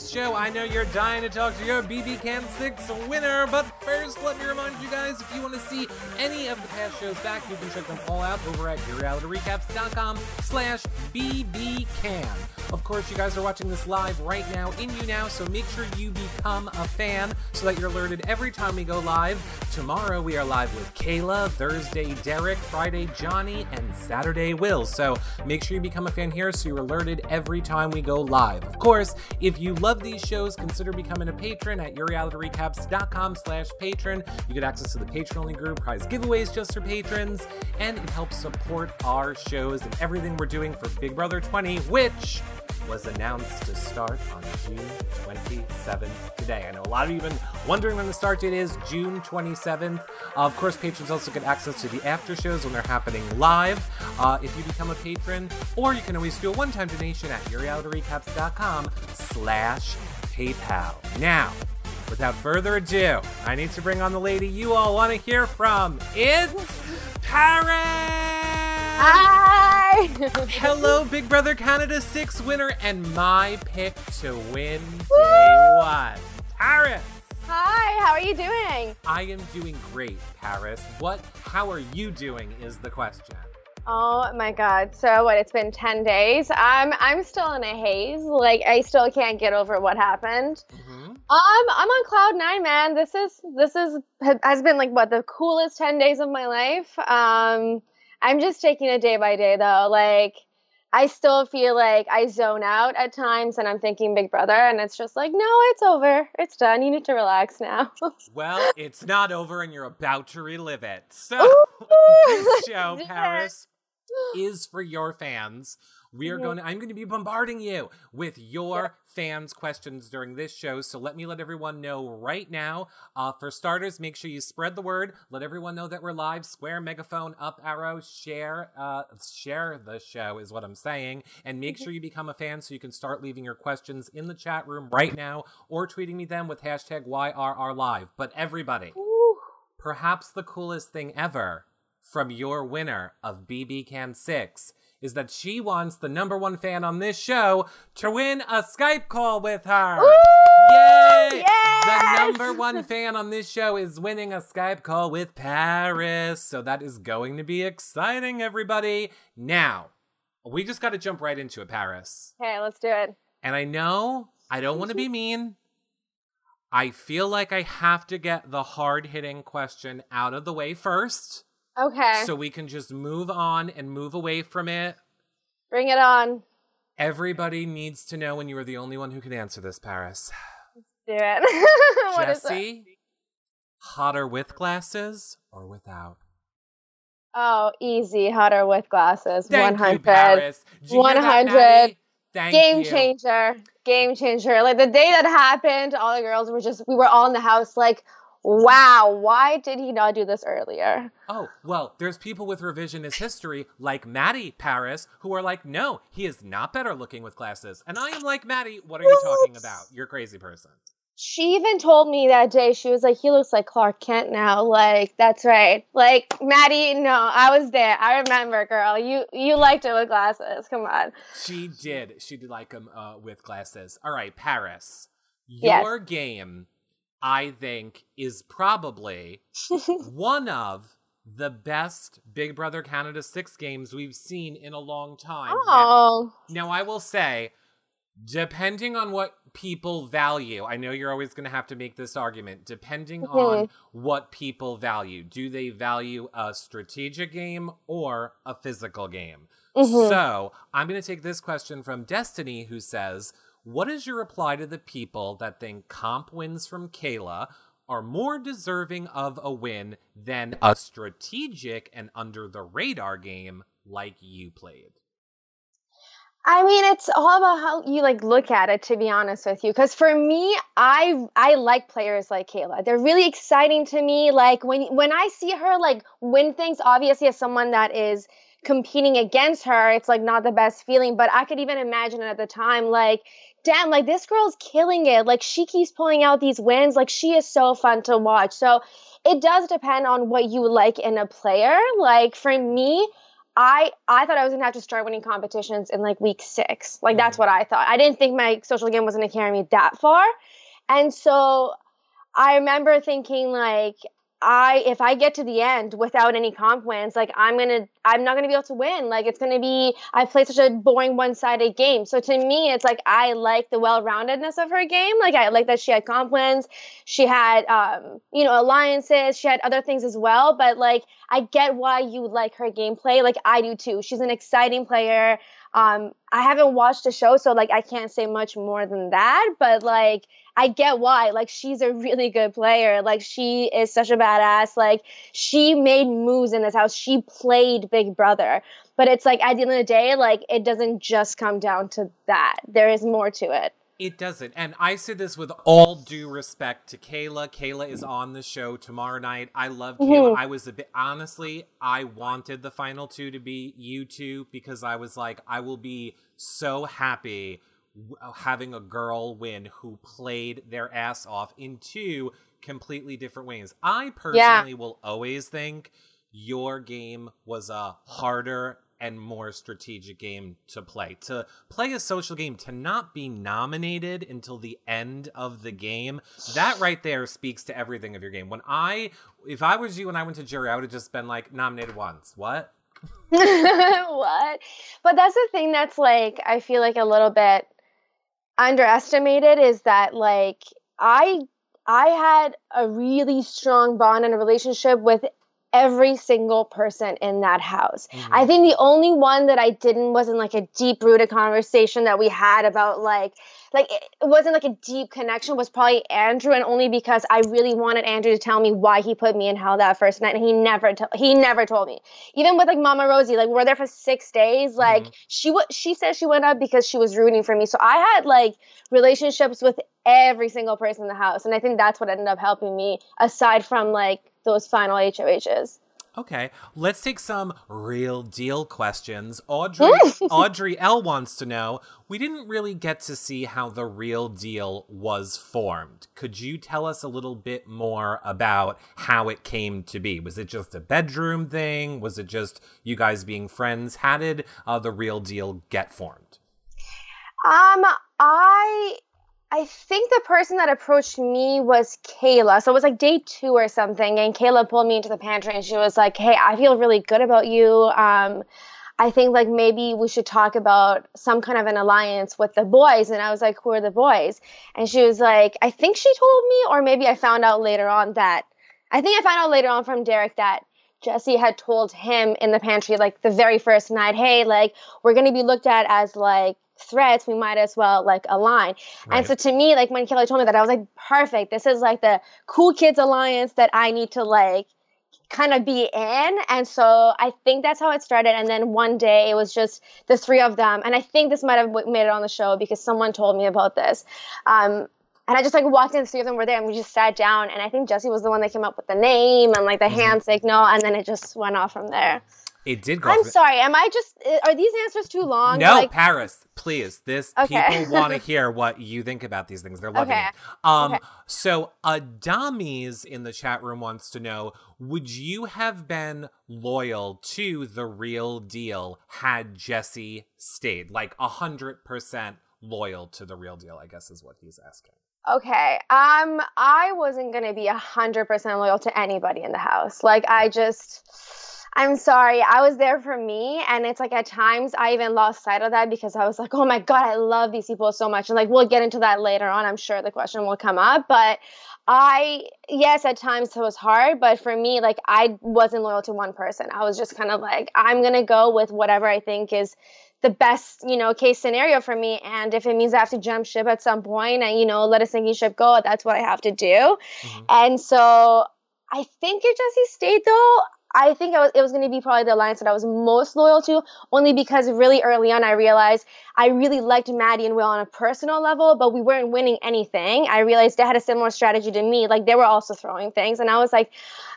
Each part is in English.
this show. I know you're dying to talk to your BB Can 6 winner, but first, let me remind you guys if you want to see any of the past shows back, you can check them all out over at yourrealityrecaps.com slash bbcan. Of course, you guys are watching this live right now in YouNow, so make sure you become a fan so that you're alerted every time we go live. Tomorrow, we are live with Kayla, Thursday, Derek, Friday, Johnny, and Saturday, Will. So make sure you become a fan here so you're alerted every time we go live. Of course, if you love these shows, consider becoming a patron at yourrealityrecaps.com slash patron. You get access to the patron-only group, prize giveaways just for patrons, and it helps support our shows and everything we're doing for Big Brother 20, which was announced to start on June 27th today. I know a lot of you have been wondering when the start date is, June 27th. Uh, of course, patrons also get access to the after shows when they're happening live uh, if you become a patron, or you can always do a one-time donation at yourrealityrecaps.com slash PayPal. Now, without further ado, I need to bring on the lady you all want to hear from. It's Paras! Hi! Hello, Big Brother Canada 6 winner, and my pick to win day one. Paras! Hi, how are you doing? I am doing great, Paras. What, how are you doing is the question. Oh my god. So what, it's been 10 days. I'm I'm still in a haze. Like I still can't get over what happened. Mhm. Um I'm on cloud 9, man. This is this is has been like what the coolest 10 days of my life. Um I'm just taking it day by day though. Like I still feel like I zone out at times and I'm thinking Big Brother and it's just like, no, it's over. It's done. You need to relax now. Well, it's not over and you're about to relive it. So, this show, Paras, is for your fans. We are Mhm. going to, I'm going to be bombarding you with your fans' questions during this show. So let me let everyone know right now. Uh, for starters, make sure you spread the word. Let everyone know that we're live. Square, megaphone, up arrow, share, uh, share the show is what I'm saying. And make sure you become a fan so you can start leaving your questions in the chat room right now or tweeting me them with hashtag YRRLive. But everybody, Ooh. perhaps the coolest thing ever from your winner of BB Can 6 is that she wants the number one fan on this show to win a Skype call with her. Woo! Yay! The number one fan on this show is winning a Skype call with Paras. So that is going to be exciting, everybody. Now, we just got to jump right into it, Paras. Okay, let's do it. And I know I don't want to be mean. I feel like I have to get the hard hitting question out of the way first Okay. so we can just move on and move away from it. Bring it on. Everybody needs to know when you are the only one who can answer this, Paras. Do it. what? Jesse, hotter with glasses or without? Oh, easy. Hotter with glasses. Thank 100. you, Paras. You hear that, 100. Thank Game you. changer. Game changer. Like the day that happened, all the girls were just, we were all in the house like, wow, why did he not do this earlier? Oh, well, there's people with revisionist history like Maddie Paras who are like, no, he is not better looking with glasses. And I am like, Maddie, what are you talking about? You're a crazy person. She even told me that day, she was like, he looks like Clark Kent now. Like, that's right. Like, Maddie, no, I was there. I remember, girl. You you liked it with glasses. Come on. She did. She did like him uh, with glasses. All right, Paras. Yes. Your game, I think, is probably one of the best Big Brother Canada 6 games we've seen in a long time. Now- Oh. Now, I will say, depending on what people value, I know you're always going to have to make this argument. Depending on what people value, do they value a strategic game or a physical game? Mhm. So, I'm going to take this question from Destiny, who says, What is your reply to the people that think comp wins from Kayla are more deserving of a win than a strategic and under the radar game like you played? I mean, it's all about how you like look at it. To be honest with you, because for me, I I like players like Kayla. They're really exciting to me. Like when when I see her like win things, obviously as someone that is competing against her, it's like not the best feeling. But I could even imagine it at the time, like. Damn, like this girl's killing it. Like she keeps pulling out these wins. Like she is so fun to watch. So it does depend on what you like in a player. Like for me, I I thought I was gonna have to start winning competitions in like week six. Like that's mm. what I thought. I didn't think my social game was gonna carry me that far. And so I remember thinking like I if I get to the end without any comp wins, like I'm gonna I'm not gonna be able to win. Like it's gonna be I played such a boring one sided game. So to me, it's like I like the well roundedness of her game. Like I like that she had comp wins, she had um you know alliances, she had other things as well. But like I get why you like her gameplay. Like I do too. She's an exciting player. Um, I haven't watched the show, so like I can't say much more than that. But like I get why. Like she's a really good player. Like she is such a badass. Like she made moves in this house. She played Big Brother. But it's like at the end of the day, like it doesn't just come down to that. There is more to it. It doesn't. And I say this with all due respect to Kayla. Kayla is on the show tomorrow night. I love Kayla. Mm-hmm. I was a bit, honestly, I wanted the final two to be you two because I was like, I will be so happy having a girl win who played their ass off in two completely different ways. I personally yeah. will always think your game was a harder and more strategic game to play. To play a social game, to not be nominated until the end of the game, that right there speaks to everything of your game. When I, if I was you and I went to jury, I would have just been like, nominated once. What? what? But that's the thing that's like, I feel like a little bit underestimated is that like, I I had a really strong bond and a relationship with every single person in that house. Mm-hmm. I think the only one that I didn't wasn't like a deep rooted conversation that we had about like like it wasn't like a deep connection was probably Andrew and only because I really wanted Andrew to tell me why he put me in hell that first night and he never t- he never told me. Even with like Mama Rosie like we're there for 6 days like mm-hmm. she w- she said she went up because she was rooting for me. So I had like relationships with every single person in the house and I think that's what ended up helping me aside from like those final HOHs. Okay, let's take some real deal questions. Audrey Audrey L wants to know, we didn't really get to see how the real deal was formed. Could you tell us a little bit more about how it came to be? Was it just a bedroom thing? Was it just you guys being friends? How did uh, the real deal get formed? Um, I I think the person that approached me was Kayla. So it was like day two or something, and Kayla pulled me into the pantry and she was like, "Hey, I feel really good about you. Um, I think like maybe we should talk about some kind of an alliance with the boys." And I was like, "Who are the boys?" And she was like, "I think she told me, or maybe I found out later on that I think I found out later on from Derek that." Jesse had told him in the pantry, like the very first night, hey, like, we're going to be looked at as like threats, we might as well like align. Right. And so to me, like when Kelly told me that, I was like, perfect. This is like the cool kids alliance that I need to like kind of be in. And so I think that's how it started. And then one day it was just the three of them. And I think this might have made it on the show because someone told me about this. Um, and I just like walked in, the three of them were there, and we just sat down. And I think Jesse was the one that came up with the name and like the mm-hmm. hand signal, and then it just went off from there. It did go. I'm sorry. Am I just? Uh, are these answers too long? No, like... Paras, please. This okay. people want to hear what you think about these things. They're loving okay. it. Um. Okay. So, Adamis in the chat room wants to know: Would you have been loyal to the real deal had Jesse stayed? Like a hundred percent loyal to the real deal? I guess is what he's asking. Okay. Um. I wasn't gonna be a hundred percent loyal to anybody in the house. Like I just I'm sorry. I was there for me. And it's like at times I even lost sight of that because I was like, oh my God, I love these people so much. And like, we'll get into that later on. I'm sure the question will come up. But I, yes, at times it was hard. But for me, like, I wasn't loyal to one person. I was just kind of like, I'm going to go with whatever I think is the best, you know, case scenario for me. And if it means I have to jump ship at some point and, you know, let a sinking ship go, that's what I have to do. Mm-hmm. And so I think if Jesse stayed though, I think was, it was going to be probably the alliance that I was most loyal to, only because really early on I realized I really liked Maddie and Will on a personal level, but we weren't winning anything. I realized they had a similar strategy to me. Like they were also throwing things, and I was like,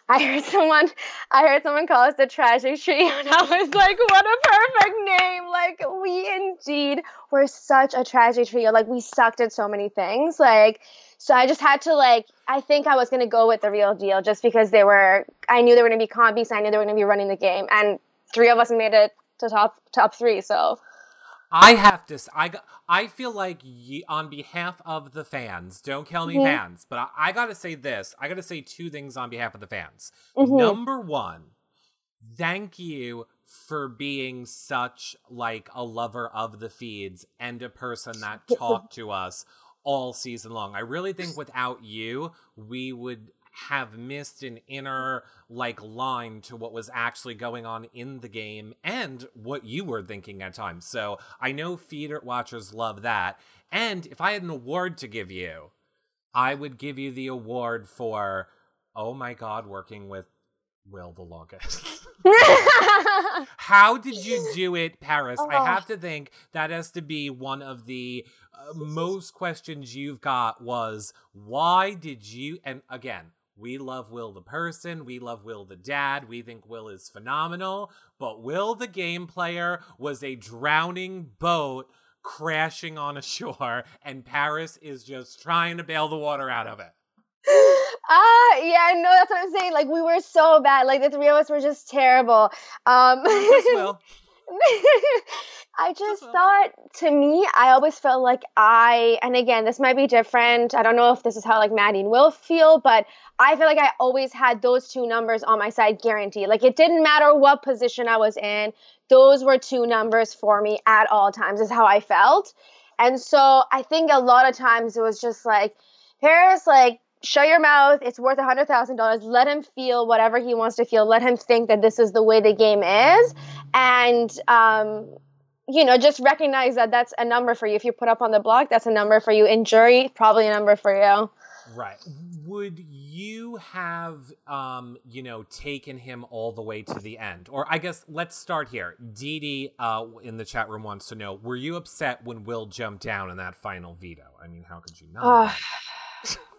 I heard someone, I heard someone call us the tragic trio, and I was like, what a perfect name! Like we indeed were such a tragic trio. Like we sucked at so many things. Like so I just had to like I think I was gonna go with the real deal just because they were I knew they were gonna be compies, I knew they were gonna be running the game. And three of us made it to top top three. So I have to. I got. I feel like ye, on behalf of the fans, don't kill me, mm-hmm. fans. But I, I got to say this. I got to say two things on behalf of the fans. Mm-hmm. Number one, thank you for being such like a lover of the feeds and a person that talked to us all season long. I really think without you, we would have missed an inner like line to what was actually going on in the game and what you were thinking at times. So I know feeder watchers love that. And if I had an award to give you, I would give you the award for oh my god, working with Will the longest. How did you do it, Paras? Oh. I have to think that has to be one of the uh, most questions you've got was why did you and again we love Will the person, we love Will the dad, we think Will is phenomenal, but Will the game player was a drowning boat crashing on a shore, and Paras is just trying to bail the water out of it. Ah, yeah, no, that's what I'm saying. Like we were so bad. Like the three of us were just terrible. Um. I just thought to me, I always felt like I, and again, this might be different. I don't know if this is how like Maddie and Will feel, but I feel like I always had those two numbers on my side guaranteed. Like it didn't matter what position I was in, those were two numbers for me at all times, is how I felt. And so I think a lot of times it was just like, Paras, like, shut your mouth. It's worth a hundred thousand dollars. Let him feel whatever he wants to feel. Let him think that this is the way the game is, and um, you know, just recognize that that's a number for you. If you put up on the block, that's a number for you. In jury, probably a number for you. Right. Would you have, um, you know, taken him all the way to the end? Or I guess let's start here. Dee Dee uh, in the chat room wants to know: Were you upset when Will jumped down in that final veto? I mean, how could you not?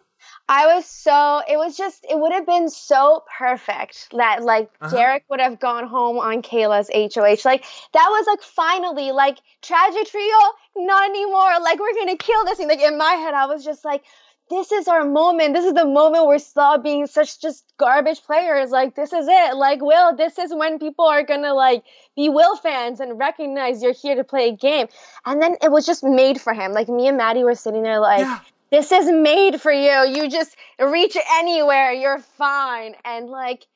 I was so it was just it would have been so perfect that like uh-huh. Derek would have gone home on Kayla's HOH. Like that was like finally like tragic trio, not anymore. Like we're gonna kill this thing. Like in my head, I was just like, this is our moment. This is the moment we're stop being such just garbage players. Like this is it. Like Will, this is when people are gonna like be Will fans and recognize you're here to play a game. And then it was just made for him. Like me and Maddie were sitting there like yeah this is made for you. You just reach anywhere. You're fine. And like,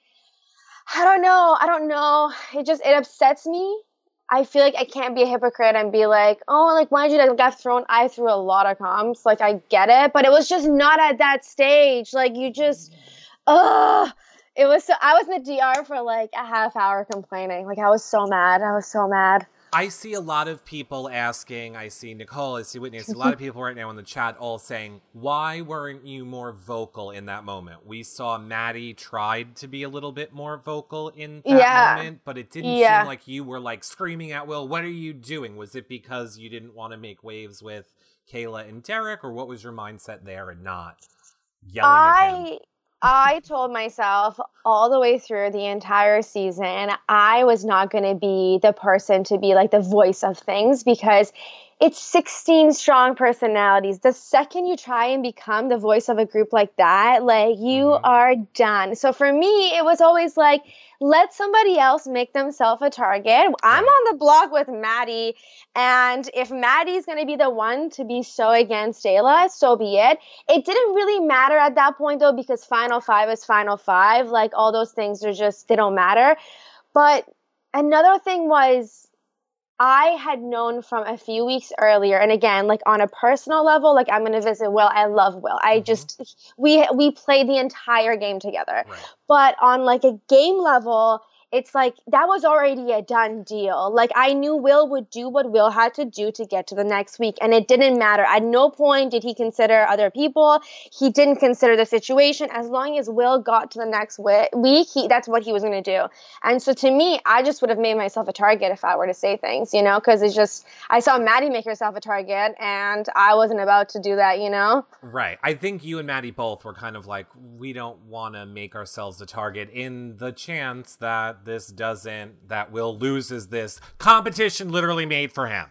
I don't know. I don't know. It just, it upsets me. I feel like I can't be a hypocrite and be like, oh, like, why did you like, get thrown? I threw a lot of comps. Like, I get it. But it was just not at that stage. Like, you just, ugh. It was so, I was in the DR for like a half hour complaining. Like, I was so mad. I was so mad. I see a lot of people asking, I see Nicole, I see Whitney, I see a lot of people right now in the chat all saying, why weren't you more vocal in that moment? We saw Maddie tried to be a little bit more vocal in that yeah. moment, but it didn't yeah. seem like you were like screaming at Will, what are you doing? Was it because you didn't want to make waves with Kayla and Derek, or what was your mindset there and not yelling I... I told myself all the way through the entire season, I was not going to be the person to be like the voice of things because it's 16 strong personalities. The second you try and become the voice of a group like that, like you mm-hmm. are done. So for me, it was always like, let somebody else make themselves a target. I'm on the block with Maddie, and if Maddie's going to be the one to be so against Kayla, so be it. It didn't really matter at that point though, because Final Five is Final Five. Like all those things are just, they don't matter. But another thing was, I had known from a few weeks earlier, and again, like on a personal level, like I'm gonna visit Will. I love Will. I mm-hmm. just we we played the entire game together. Right. But on like a game level, it's like that was already a done deal. Like I knew Will would do what Will had to do to get to the next week, and it didn't matter. At no point did he consider other people. He didn't consider the situation. As long as Will got to the next week, he that's what he was going to do. And so to me, I just would have made myself a target if I were to say things, you know, because it's just I saw Maddie make herself a target, and I wasn't about to do that, you know. Right. I think you and Maddie both were kind of like we don't want to make ourselves a target in the chance that this doesn't, that Will loses this competition literally made for him.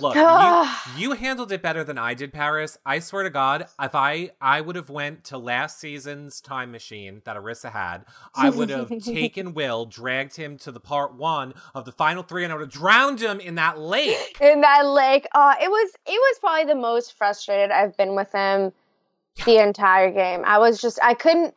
Look, you, you handled it better than I did, Paras. I swear to God, if I I would have went to last season's time machine that Arisa had, I would have taken Will, dragged him to the part one of the final three, and I would have drowned him in that lake. In that lake, uh, it was it was probably the most frustrated I've been with him the entire game. I was just I couldn't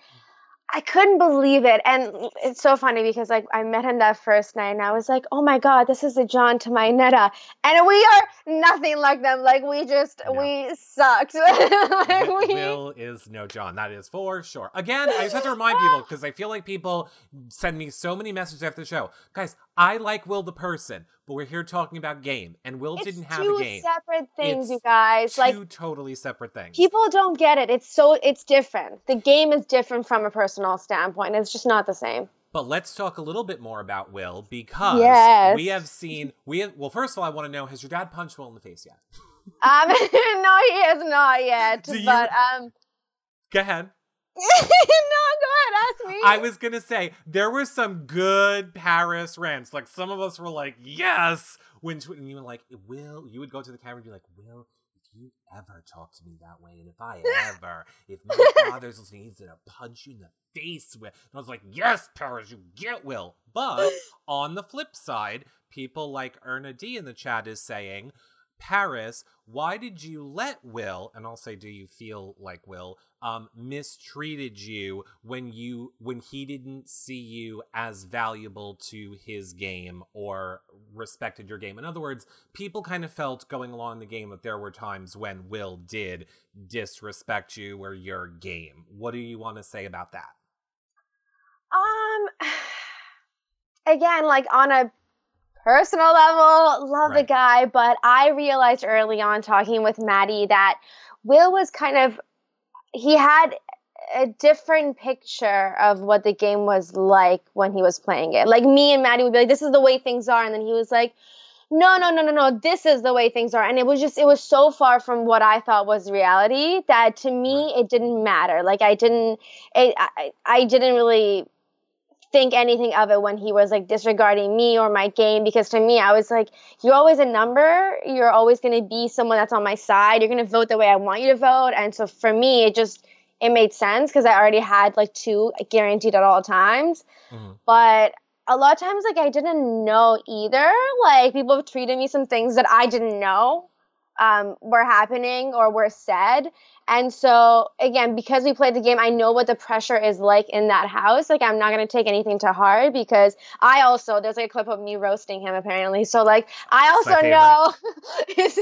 I couldn't believe it. And it's so funny because like I met him that first night and I was like, oh my God, this is the Jon to my Neda. And we are nothing like them. Like we just, no. we sucked. like, we... Will is no Jon. That is for sure. Again, I just have to remind people because I feel like people send me so many messages after the show. Guys, I like Will the person, but we're here talking about game, and Will it's didn't have a game. separate things, it's you guys. Two like totally separate things. People don't get it. It's so it's different. The game is different from a personal standpoint. It's just not the same. But let's talk a little bit more about Will because yes. we have seen we have, well. First of all, I want to know: Has your dad punched Will in the face yet? um, no, he has not yet. You, but um, go ahead. no, go ahead, ask me. I was gonna say there were some good Paras rants. Like some of us were like, "Yes," when, when you were like, "Will," you would go to the camera and be like, "Will." If you ever talk to me that way, and if I ever, if my father's listening, he's gonna punch you in the face with. And I was like, yes, Paras, you get Will. But on the flip side, people like Erna D in the chat is saying, Paras, why did you let Will, and I'll say, do you feel like Will, um, mistreated you when you when he didn't see you as valuable to his game or respected your game? In other words, people kind of felt going along the game that there were times when Will did disrespect you or your game. What do you want to say about that? Um again, like on a personal level, love right. the guy, but I realized early on talking with Maddie that Will was kind of he had a different picture of what the game was like when he was playing it. Like me and Maddie would be like, "This is the way things are," and then he was like, "No, no, no, no, no. This is the way things are." And it was just, it was so far from what I thought was reality that to me it didn't matter. Like I didn't, it, I, I didn't really think anything of it when he was like disregarding me or my game because to me I was like you're always a number. You're always going to be someone that's on my side. You're going to vote the way I want you to vote. And so for me it just it made sense because I already had like two guaranteed at all times. Mm-hmm. but a lot of times like I didn't know either. Like people have treated me some things that I didn't know um, were happening or were said. And so, again, because we played the game, I know what the pressure is like in that house. Like, I'm not going to take anything to heart because I also, there's like a clip of me roasting him apparently. So, like, I also know,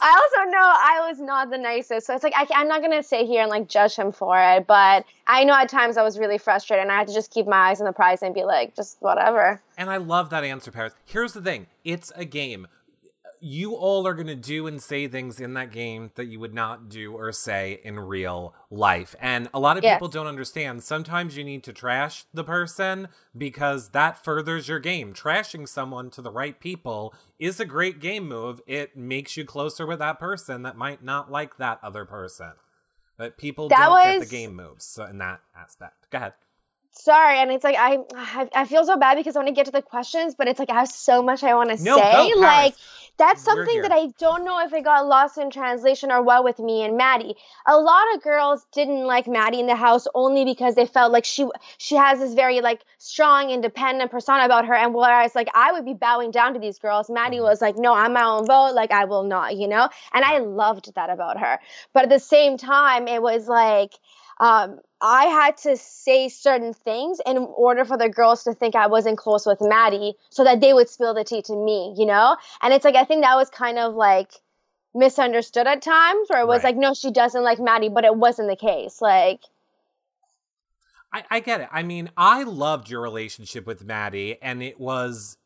I also know I was not the nicest. So, it's like, I, I'm not going to sit here and like judge him for it. But I know at times I was really frustrated and I had to just keep my eyes on the prize and be like, just whatever. And I love that answer, Paras. Here's the thing it's a game you all are going to do and say things in that game that you would not do or say in real life. And a lot of yes. people don't understand. Sometimes you need to trash the person because that furthers your game. Trashing someone to the right people is a great game move. It makes you closer with that person that might not like that other person. But people that don't was... get the game moves in that aspect. Go ahead sorry and it's like I, I feel so bad because i want to get to the questions but it's like i have so much i want to no, say like that's something that i don't know if it got lost in translation or what with me and maddie. A lot of girls didn't like maddie in the house only because they felt like she she has this very like strong independent persona about her and whereas like i would be bowing down to these girls maddie mm-hmm. was like no i'm my own vote like i will not you know? And i loved that about her. But at the same time it was like um, I had to say certain things in order for the girls to think I wasn't close with Maddie so that they would spill the tea to me, you know? And it's like, I think that was kind of like misunderstood at times where it was right. like, no, she doesn't like Maddie, but it wasn't the case. Like, I, I get it. I mean, I loved your relationship with Maddie, and it was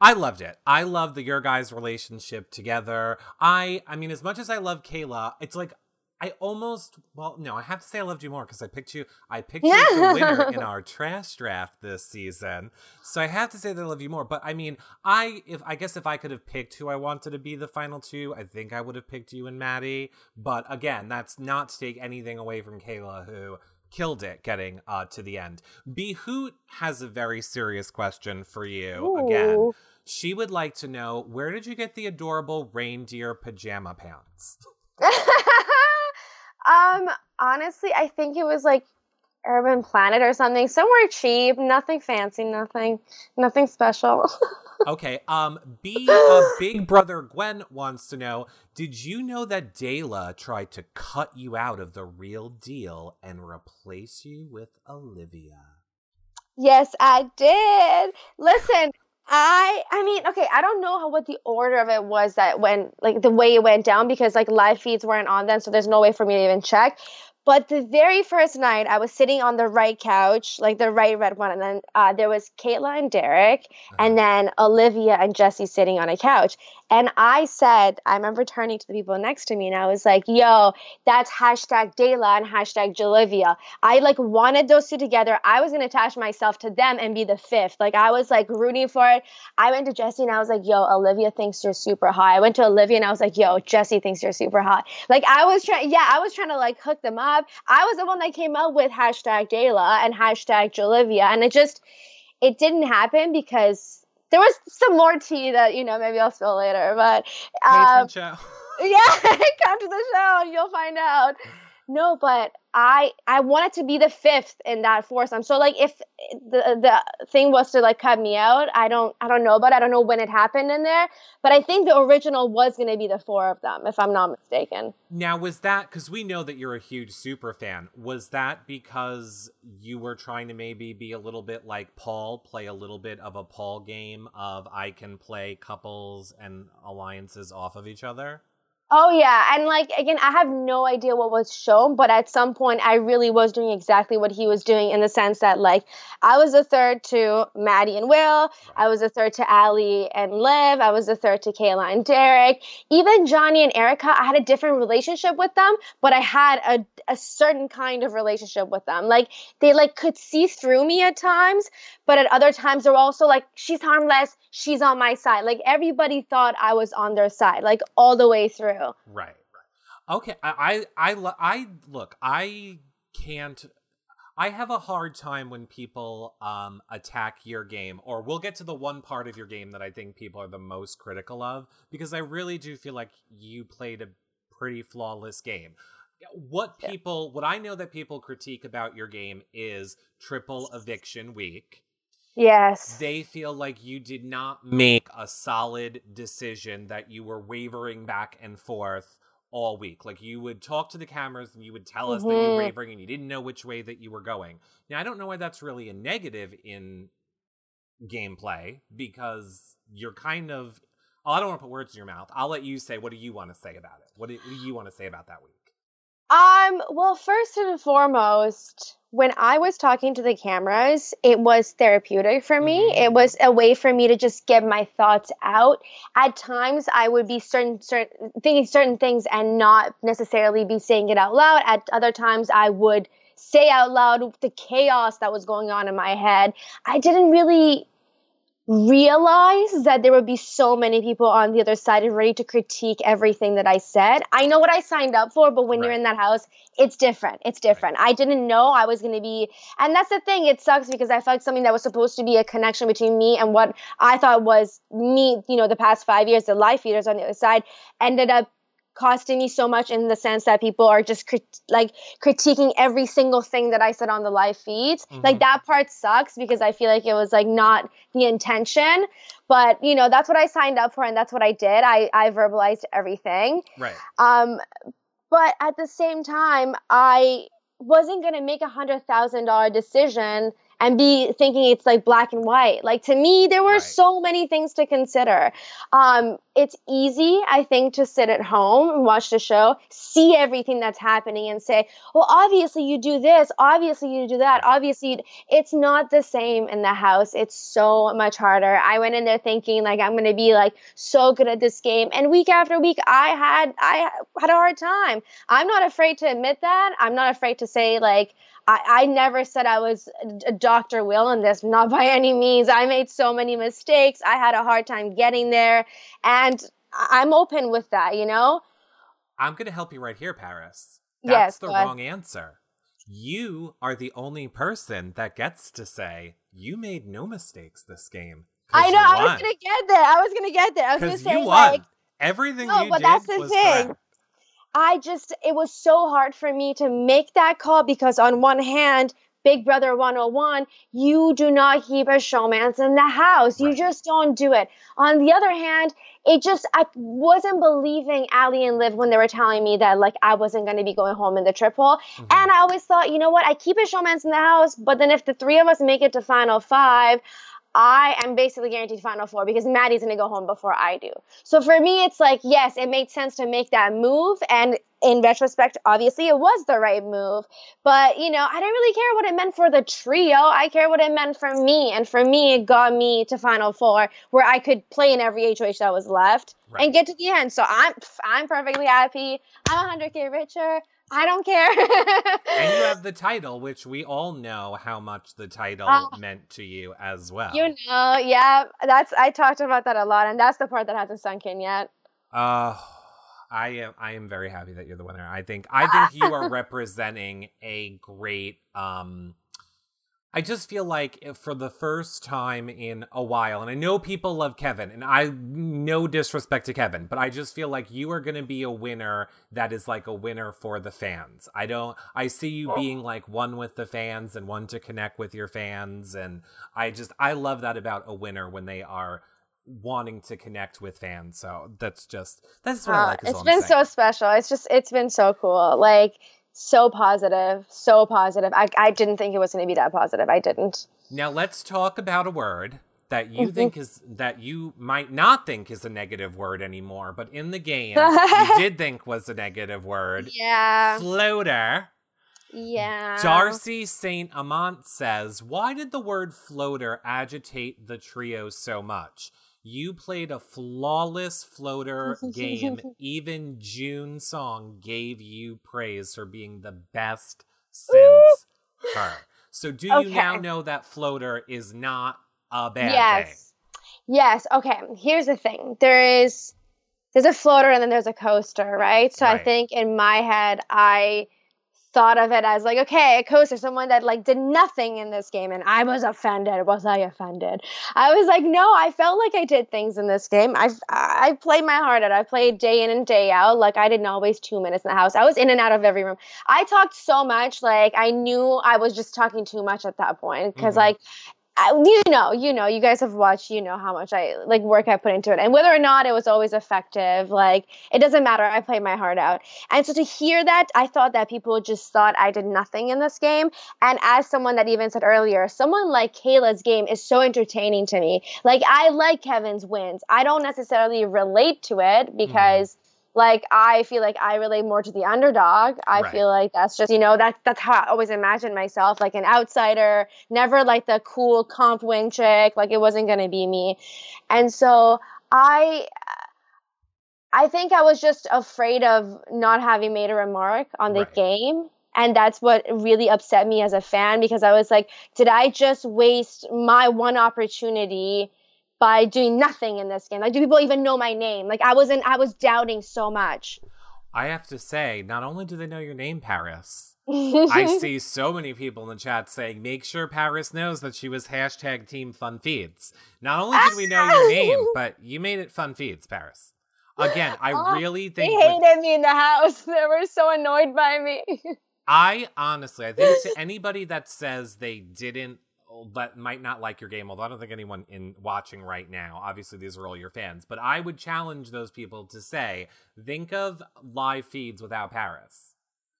I loved it. I loved the your guys' relationship together. I I mean, as much as I love Kayla, it's like I almost well no, I have to say I loved you more because I picked you I picked you as the winner in our trash draft this season. So I have to say that I love you more. But I mean, I if I guess if I could have picked who I wanted to be the final two, I think I would have picked you and Maddie. But again, that's not to take anything away from Kayla who killed it getting uh to the end. Behoot has a very serious question for you. Ooh. Again She would like to know where did you get the adorable reindeer pajama pants? um, honestly, I think it was like Urban Planet or something, somewhere cheap, nothing fancy, nothing, nothing special. okay. Um, B, uh, Big Brother Gwen wants to know: Did you know that Dela tried to cut you out of the real deal and replace you with Olivia? Yes, I did. Listen, I I mean, okay, I don't know how what the order of it was that when like the way it went down because like live feeds weren't on then, so there's no way for me to even check. But the very first night, I was sitting on the right couch, like the right red one, and then uh, there was Kaitlyn and Derek, and then Olivia and Jesse sitting on a couch. And I said, I remember turning to the people next to me and I was like, yo, that's hashtag Dela and hashtag Jalivia. I like wanted those two together. I was gonna attach myself to them and be the fifth. Like I was like rooting for it. I went to Jesse and I was like, yo, Olivia thinks you're super hot. I went to Olivia and I was like, yo, Jesse thinks you're super hot. Like I was trying, yeah, I was trying to like hook them up. I was the one that came up with hashtag Dela and hashtag Jolivia. And it just, it didn't happen because there was some more tea that you know maybe I'll spill later, but um, yeah, come to the show, you'll find out. No, but I I wanted to be the fifth in that foursome. So like if the the thing was to like cut me out, I don't I don't know, but I don't know when it happened in there. But I think the original was going to be the four of them, if I'm not mistaken. Now was that because we know that you're a huge super fan? Was that because you were trying to maybe be a little bit like Paul, play a little bit of a Paul game of I can play couples and alliances off of each other? Oh yeah, and like again, I have no idea what was shown, but at some point, I really was doing exactly what he was doing in the sense that like I was a third to Maddie and Will, I was a third to Ali and Liv, I was a third to Kayla and Derek, even Johnny and Erica. I had a different relationship with them, but I had a a certain kind of relationship with them. Like they like could see through me at times, but at other times they're also like she's harmless, she's on my side. Like everybody thought I was on their side, like all the way through. Right. Right. Okay. I, I, I, I look, I can't, I have a hard time when people um, attack your game, or we'll get to the one part of your game that I think people are the most critical of, because I really do feel like you played a pretty flawless game. What people, what I know that people critique about your game is triple eviction week. Yes. They feel like you did not make a solid decision, that you were wavering back and forth all week. Like you would talk to the cameras and you would tell us mm-hmm. that you were mm-hmm. wavering and you didn't know which way that you were going. Now, I don't know why that's really a negative in gameplay because you're kind of. Oh, I don't want to put words in your mouth. I'll let you say. What do you want to say about it? What do, what do you want to say about that week? Um. Well, first and foremost, when I was talking to the cameras, it was therapeutic for me. Mm-hmm. It was a way for me to just get my thoughts out. At times, I would be certain, certain thinking certain things and not necessarily be saying it out loud. At other times, I would say out loud the chaos that was going on in my head. I didn't really realize that there would be so many people on the other side and ready to critique everything that I said. I know what I signed up for, but when right. you're in that house, it's different. It's different. Right. I didn't know I was going to be, and that's the thing. It sucks because I felt like something that was supposed to be a connection between me and what I thought was me, you know, the past five years, the life feeders on the other side ended up costing me so much in the sense that people are just crit- like critiquing every single thing that I said on the live feeds. Mm-hmm. Like that part sucks because I feel like it was like not the intention. But you know, that's what I signed up for and that's what I did. I I verbalized everything. Right. Um but at the same time, I wasn't going to make a hundred thousand dollar decision and be thinking it's like black and white. Like to me, there were right. so many things to consider. Um, it's easy, I think, to sit at home and watch the show, see everything that's happening, and say, well, obviously you do this, obviously you do that, obviously it's not the same in the house. It's so much harder. I went in there thinking like I'm gonna be like so good at this game, and week after week, I had I had a hard time. I'm not afraid to admit that. I'm not afraid to say like I, I never said I was a Dr. Will in this, not by any means. I made so many mistakes. I had a hard time getting there. And I'm open with that, you know? I'm going to help you right here, Paras. That's yes, the wrong answer. You are the only person that gets to say, you made no mistakes this game. I know. I was gonna get there. I was gonna get there. I was gonna say you won. like everything no, you but did that's the was thing. correct. I just, it was so hard for me to make that call because, on one hand, Big Brother 101, you do not keep a showmance in the house. You Right. just don't do it. On the other hand, it just, I wasn't believing Ali and Liv when they were telling me that, like, I wasn't going to be going home in the triple. Mhm. And I always thought, you know what, I keep a showmance in the house, but then if the three of us make it to final five, I am basically guaranteed final four because Maddie's gonna go home before I do. So for me, it's like, yes, it made sense to make that move. And in retrospect, obviously it was the right move. But, you know, I didn't really care what it meant for the trio. I care what it meant for me. And for me, it got me to final four where I could play in every HOH that was left Right. and get to the end. So I'm, I'm perfectly happy. I'm 100K richer. I don't care. and you have the title, which we all know how much the title Ah. meant to you as well. You know, yeah, that's I talked about that a lot, and that's the part that hasn't sunk in yet. Uh I am I am very happy that you're the winner. I think I think you are representing a great um I just feel like for the first time in a while, and I know people love Kevin, and I no disrespect to Kevin, but I just feel like you are going to be a winner that is like a winner for the fans. I don't, I see you being like one with the fans and one to connect with your fans, and I just, I love that about a winner when they are wanting to connect with fans. So that's just, that's what I Uh, like. is it's been so special. It's just it's been so cool. Like so positive, so positive. I I didn't think it was going to be that positive. I didn't. Now let's talk about a word that you Mhm. think is that you might not think is a negative word anymore, but in the game you did think was a negative word. Yeah. Floater. Yeah. Darcy Saint Amant says, "Why did the word floater agitate the trio so much? You played a flawless floater game. Even Jun Song gave you praise for being the best since her. So do you now know that floater is not a bad thing? yes. Yes. Okay. Here's the thing. There is there's a floater and then there's a coaster, right? So I think in my head I thought of it as like, okay, a coaster, someone that like did nothing in this game, and I was offended. Was I offended? I was like, no, I felt like I did things in this game. I I played my heart out. I played day in and day out. Like I didn't always two minutes in the house. I was in and out of every room. I talked so much, like I knew I was just talking too much at that point because Mhm. like I, you know, you know, you guys have watched, you know how much I like work I put into it, and whether or not it was always effective, like it doesn't matter. I played my heart out, and so to hear that, I thought that people just thought I did nothing in this game. And as someone that even said earlier, someone like Kayla's game is so entertaining to me. Like I like Kevin's wins. I don't necessarily relate to it mm-hmm. because. Like I feel like I relate more to the underdog. I Right. feel like that's just you know that's that's how I always imagined myself, like an outsider, never like the cool comp wing chick. Like it wasn't gonna be me, and so I, I think I was just afraid of not having made a remark on the Right. game. And that's what really upset me as a fan because I was like, did I just waste my one opportunity by doing nothing in this game? Like, do people even know my name? Like, I wasn't, I was doubting so much. I have to say, not only do they know your name, Paras, I see so many people in the chat saying, make sure Paras knows that she was hashtag team fun feeds. Not only did we know your name, but you made it fun feeds, Paras. Again, I Oh, really They think with- hated me in the house. They were so annoyed by me. I honestly, I think to anybody that says they didn't, that might not like your game, although I don't think anyone in watching right now, obviously these are all your fans, but I would challenge those people to say, think of live feeds without Paras.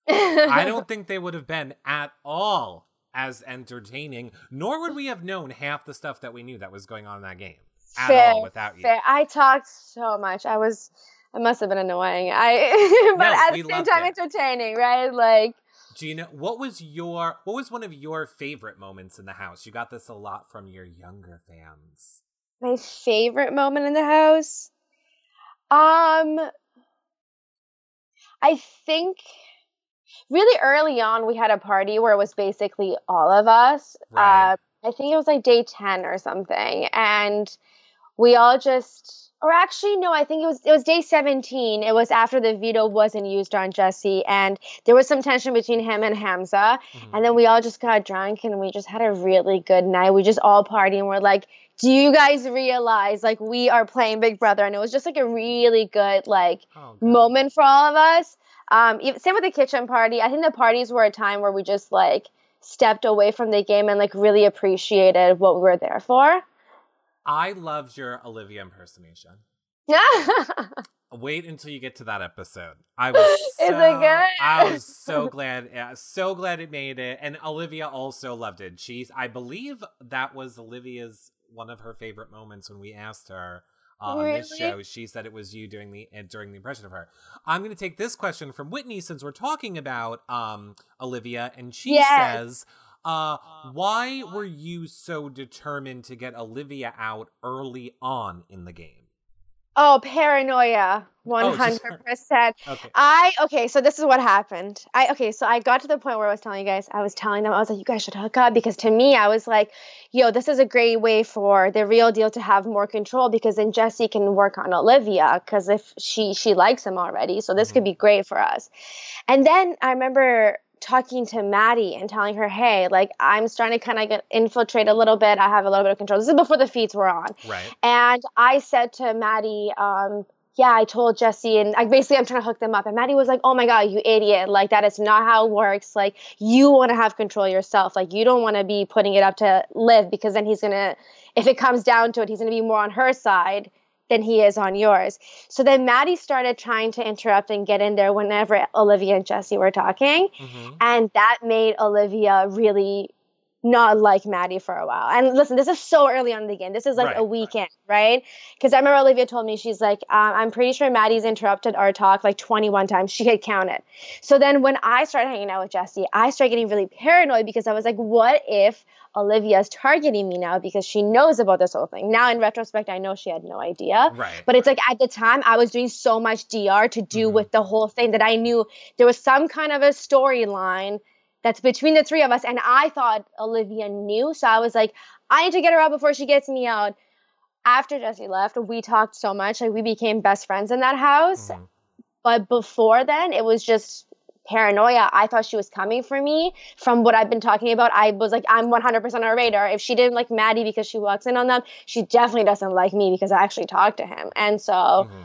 I don't think they would have been at all as entertaining, nor would we have known half the stuff that we knew that was going on in that game at Fair, all without you. Fair. I talked so much. I was, I must have been annoying. I, but No, at the same time, it. entertaining, right? Like, Gina, what was your what was one of your favorite moments in the house? You got this a lot from your younger fans. my favorite moment in the house. Um, I think really early on we had a party where it was basically all of us. Right. Uh, I think it was like day ten or something, and we all just, or actually no, I think it was it was day seventeen. It was after the veto wasn't used on Jesse, and there was some tension between him and Hamza. Mhm. And then we all just got drunk and we just had a really good night. We just all party and we're like do you guys realize like we are playing Big Brother? And it was just like a really good like Oh, moment for all of us. Um, even, same with the kitchen party. I think the parties were a time where we just like stepped away from the game and like really appreciated what we were there for. I loved your Olivia impersonation. Yeah. Wait until you get to that episode. I was Is so, it good? I was so glad, yeah, so glad it made it, and Olivia also loved it. She's, I believe, that was Olivia's one of her favorite moments when we asked her uh, on this show. She said it was you doing the uh, during the impression of her. I'm going to take this question from Whitney since we're talking about um, Olivia, and she Yes. says. Uh, why were you so determined to get Olivia out early on in the game? oh, paranoia. Oh, 100%. I okay, so this is what happened. I okay, so I got to the point where I was telling you guys, I was telling them, I was like, you guys should hook up because to me, I was like, yo, this is a great way for the real deal to have more control because then Jesse can work on Olivia because if she she likes him already, so this Mhm. could be great for us. And then I remember talking to Maddie and telling her, hey, like I'm starting to kind of get infiltrate a little bit. I have a little bit of control. This is before the feeds were on. Right. And I said to Maddie, um, yeah, I told Jesse, and I basically I'm trying to hook them up. And Maddie was like, "Oh my god, you idiot! Like that is not how it works. Like you want to have control yourself. Like you don't want to be putting it up to Liv because then he's gonna, if it comes down to it, he's gonna be more on her side than he is on yours." So then Maddie started trying to interrupt and get in there whenever Olivia and Jesse were talking, hmm and that made Olivia really not like Maddie for a while. And listen, this is so early on in the game. This is like Right, a weekend, right? Because I remember Olivia told me she's like, um, I'm pretty sure Maddie's interrupted our talk like 21 times. She had counted. So then when I started hanging out with Jesse, I started getting really paranoid because I was like, what if Olivia's targeting me now because she knows about this whole thing? Now in retrospect, I know she had no idea. Right. But it's like at the time I was doing so much DR to do Mhm. with the whole thing that I knew there was some kind of a storyline that's between the three of us. And I thought Olivia knew. So I was like, I need to get her out before she gets me out. After Jesse left, we talked so much. Like we became best friends in that house. Mhm. But before then, it was just paranoia. I thought she was coming for me. From what I've been talking about, I was like, I'm 100% on her radar. If she didn't like Maddie because she walks in on them, she definitely doesn't like me because I actually talked to him. And so, Mhm.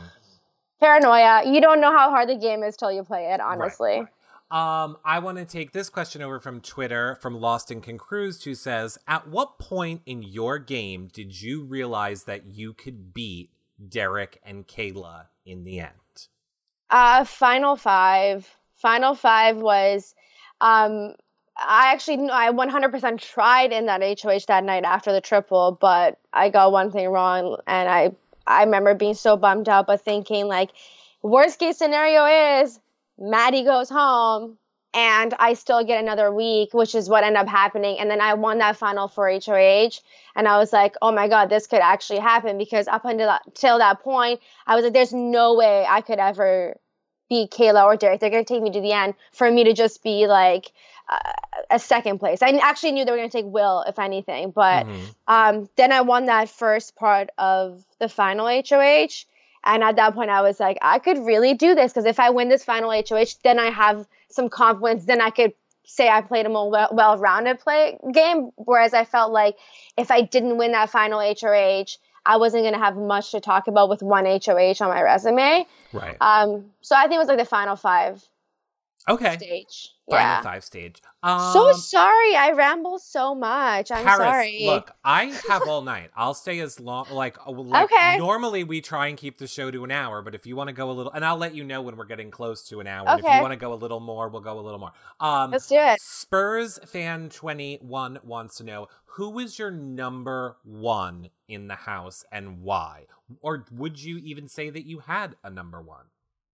paranoia, you don't know how hard the game is till you play it, honestly. Um, I want to take this question over from Twitter from Lost and Concruised, who says, "At what point in your game did you realize that you could beat Derek and Kayla in the end?" Uh, Final Five. Final Five was, um, I actually I 100% tried in that HOH that night after the triple, but I got one thing wrong, and I I remember being so bummed out, but thinking like, worst case scenario is Maddie goes home. And I still get another week, which is what ended up happening. And then I won that final for HOH. And I was like, oh my God, this could actually happen. Because up until that, till that point, I was like, there's no way I could ever be Kayla or Derek. They're going to take me to the end for me to just be like uh, a second place. I actually knew they were going to take Will, if anything. But Mhm. um, then I won that first part of the final HOH. And at that point, I was like, I could really do this because if I win this final HOH, then I have some confidence. Then I could say I played a more well- well-rounded play game. Whereas I felt like if I didn't win that final HOH, I wasn't going to have much to talk about with one HOH on my resume. Right. Um, so I think it was like the final five okay. stage. Final yeah. five stage. Um, so sorry, I ramble so much. I'm Paras, sorry. look, I have all night. I'll stay as long. Like, uh, like Okay. normally we try and keep the show to an hour, but if you want to go a little, and I'll let you know when we're getting close to an hour. And if you want to go a little more, we'll go a little more. Um, Let's do it. Spurs fan twenty one wants to know who is your number one in the house and why, or would you even say that you had a number one?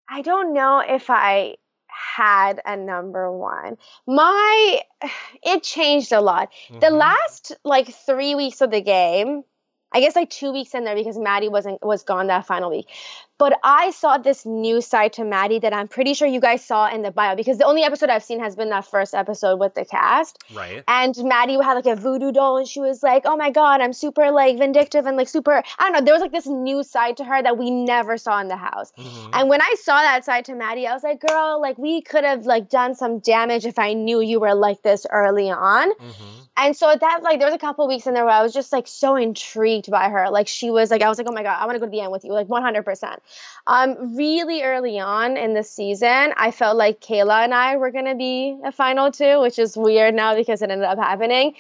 I don't know if I had a number one. My it changed a lot. The Mhm. last like three weeks of the game, I guess like two weeks in there because Maddie wasn't was gone that final week. But I saw this new side to Maddie that I'm pretty sure you guys saw in the bio because the only episode I've seen has been that first episode with the cast. right. And Maddie had like a voodoo doll and she was like, Oh my god, I'm super like vindictive and like super I don't know, there was like this new side to her that we never saw in the house. Mhm. And when I saw that side to Maddie, I was like, girl, like we could have like done some damage if I knew you were like this early on. Mhm. And so that like there was a couple weeks in there where I was just like so intrigued by her. Like she was like I was like, oh my god, I want to go to the end with you, like 100%. Um, really early on in the season, I felt like Kayla and I were gonna be a final two, which is weird now because it ended up happening.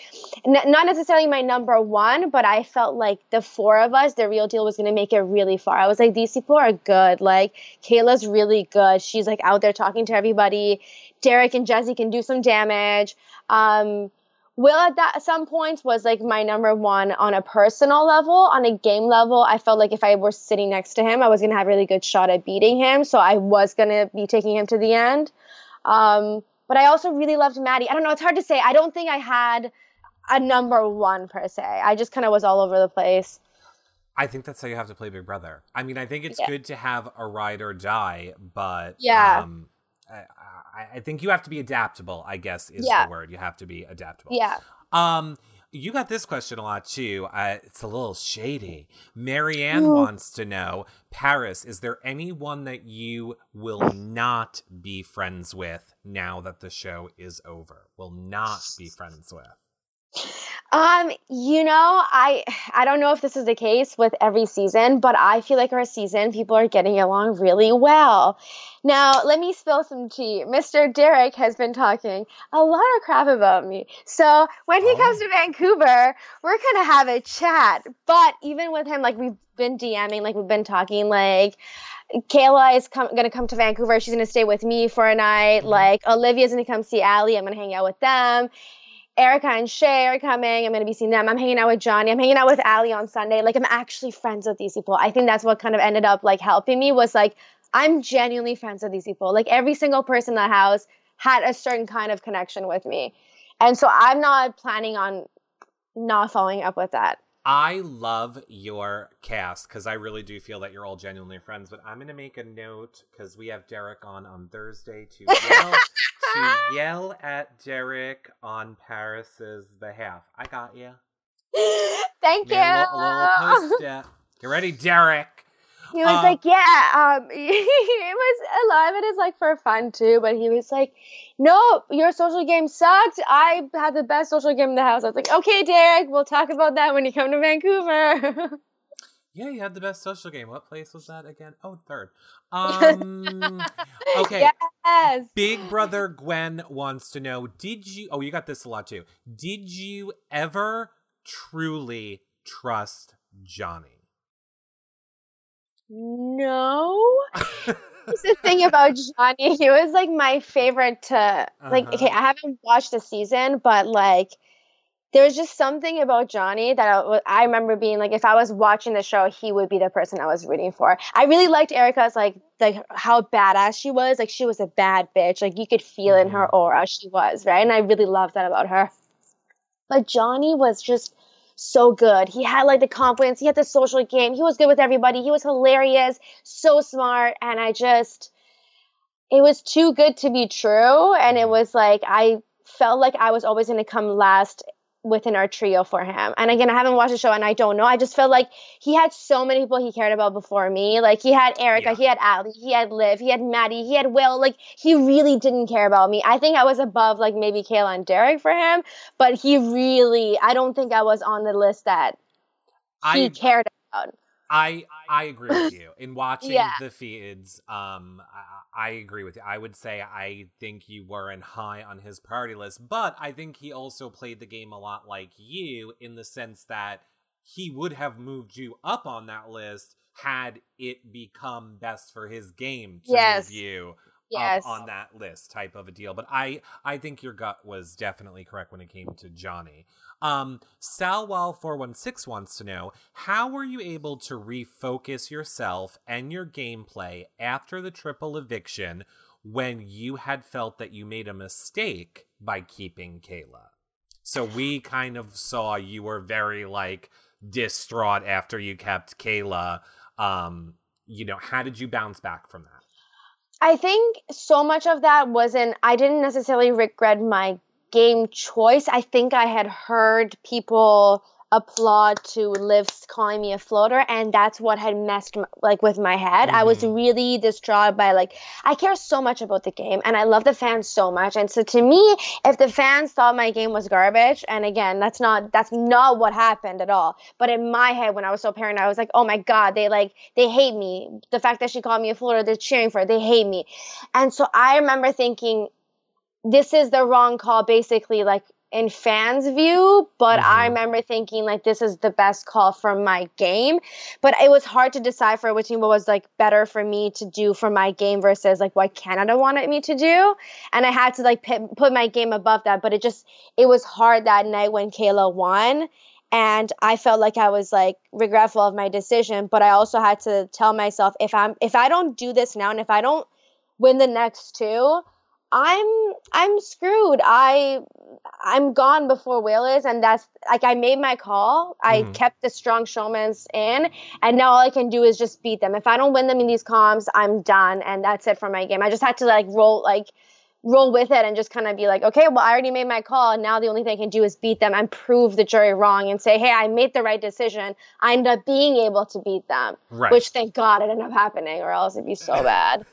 N- not necessarily my number one, but I felt like the four of us, the real deal, was gonna make it really far. I was like, these people are good. Like Kayla's really good. She's like out there talking to everybody. Derek and Jesse can do some damage. Um, Will at that at some points was like my number one on a personal level. On a game level, I felt like if I were sitting next to him, I was gonna have a really good shot at beating him. So I was gonna be taking him to the end. Um, but I also really loved Maddie. I don't know, it's hard to say. I don't think I had a number one per se. I just kind of was all over the place. I think that's how you have to play Big Brother. I mean, I think it's Yeah. good to have a ride or die, but Yeah. um, I, I, I think you have to be adaptable. I guess is Yeah. the word. You have to be adaptable. Yeah. Um, you got this question a lot too. Uh, it's a little shady. Marianne Ooh. wants to know, Paras, is there anyone that you will not be friends with now that the show is over? Will not be friends with. Um, you know, I I don't know if this is the case with every season, but I feel like our season people are getting along really well. Now, let me spill some tea. Mr. Derek has been talking a lot of crap about me. So, when he Oh. comes to Vancouver, we're going to have a chat. But even with him like we've been DMing, like we've been talking like Kayla is com- going to come to Vancouver. She's going to stay with me for a night. Mhm. Like Olivia's going to come see Ali. I'm going to hang out with them. Erica and Shay are coming. I'm going to be seeing them. I'm hanging out with Johnny. I'm hanging out with Ali on Sunday. Like I'm actually friends with these people. I think that's what kind of ended up like helping me was like I'm genuinely friends with these people. Like every single person in the house had a certain kind of connection with me. And so I'm not planning on not following up with that. I love your cast because I really do feel that you're all genuinely friends. But I'm going to make a note because we have Derek on on Thursday to yell to yell at Derek on Paras's behalf. I got you. Thank you. A little, a little post it. Get ready, Derek. He was Uh, like, yeah, um, it was a lot of it is like for fun too, but he was like, no, your social game sucked. I had the best social game in the house. I was like, okay, Derek, we'll talk about that when you come to Vancouver. Yeah, you had the best social game. What place was that again? Oh, third. Um, okay. Yes. Big Brother Gwen wants to know Did you, oh, you got this a lot too. Did you ever truly trust Johnny? No. That's the thing about Johnny. He was like my favorite to like. Uh-huh. Okay, I haven't watched the season, but like, there was just something about Johnny that I, I remember being like, if I was watching the show, he would be the person I was rooting for. I really liked Erica's like like how badass she was. Like she was a bad bitch. Like you could feel in her Mhm. aura she was right, and I really loved that about her. But Johnny was just so good. He had like the confidence, he had the social game, he was good with everybody, he was hilarious, so smart, and I just it was too good to be true. And it mm-hmm. was like I felt like I was always gonna come last within our trio for him. And again, I haven't watched the show and I don't know. I just felt like he had so many people he cared about before me. Like he had Erica, Yeah. he had Ali, he had Liv, he had Maddie, he had Will. Like he really didn't care about me. I think I was above like maybe Kayla and Derek for him, but he really I don't think I was on the list that he I cared about. I I agree with you. In watching Yeah. the feeds, um, I, I agree with you. I would say I think you weren't high on his priority list, but I think he also played the game a lot like you in the sense that he would have moved you up on that list had it become best for his game to Yes. move you Yes. up on that list type of a deal. But I I think your gut was definitely correct when it came to Johnny. Um Salwal416 wants to know, how were you able to refocus yourself and your gameplay after the triple eviction when you had felt that you made a mistake by keeping Kayla? So we kind of saw you were very like distraught after you kept Kayla. Um, you know, how did you bounce back from that? I think so much of that wasn't, I didn't necessarily regret my game choice. I think I had heard people applaud to Liv calling me a floater, and that's what had messed like with my head. I was Mhm. really distraught by like I care so much about the game, and I love the fans so much, and so to me, if the fans thought my game was garbage, and again, that's not that's not what happened at all. But in my head, when I was so paranoid, I was like, oh my god, they like they hate me. The fact that she called me a floater, they're cheering for it, they hate me, and so I remember thinking this is the wrong call basically like in fans view but i Mhm. remember thinking like this is the best call for my game. But it was hard to decipher between what was like better for me to do for my game versus like what canada wanted me to do. And i had to like put, put my game above that but it just it was hard that night when kayla won. And i felt like i was like regretful of my decision but i also had to tell myself if i'm if i don't do this now and if i don't win the next two i'm i'm screwed. I i'm gone before will is and that's like i made my call. I Mhm. kept the strong showmances in and now all i can do is just beat them. If i don't win them in these comps i'm done and that's it for my game. I just had to like roll like roll with it and just kind of be like okay well i already made my call. And now the only thing i can do is beat them and prove the jury wrong and say hey i made the right decision i ended up being able to beat them Right. which thank god it ended up happening or else it'd be so bad.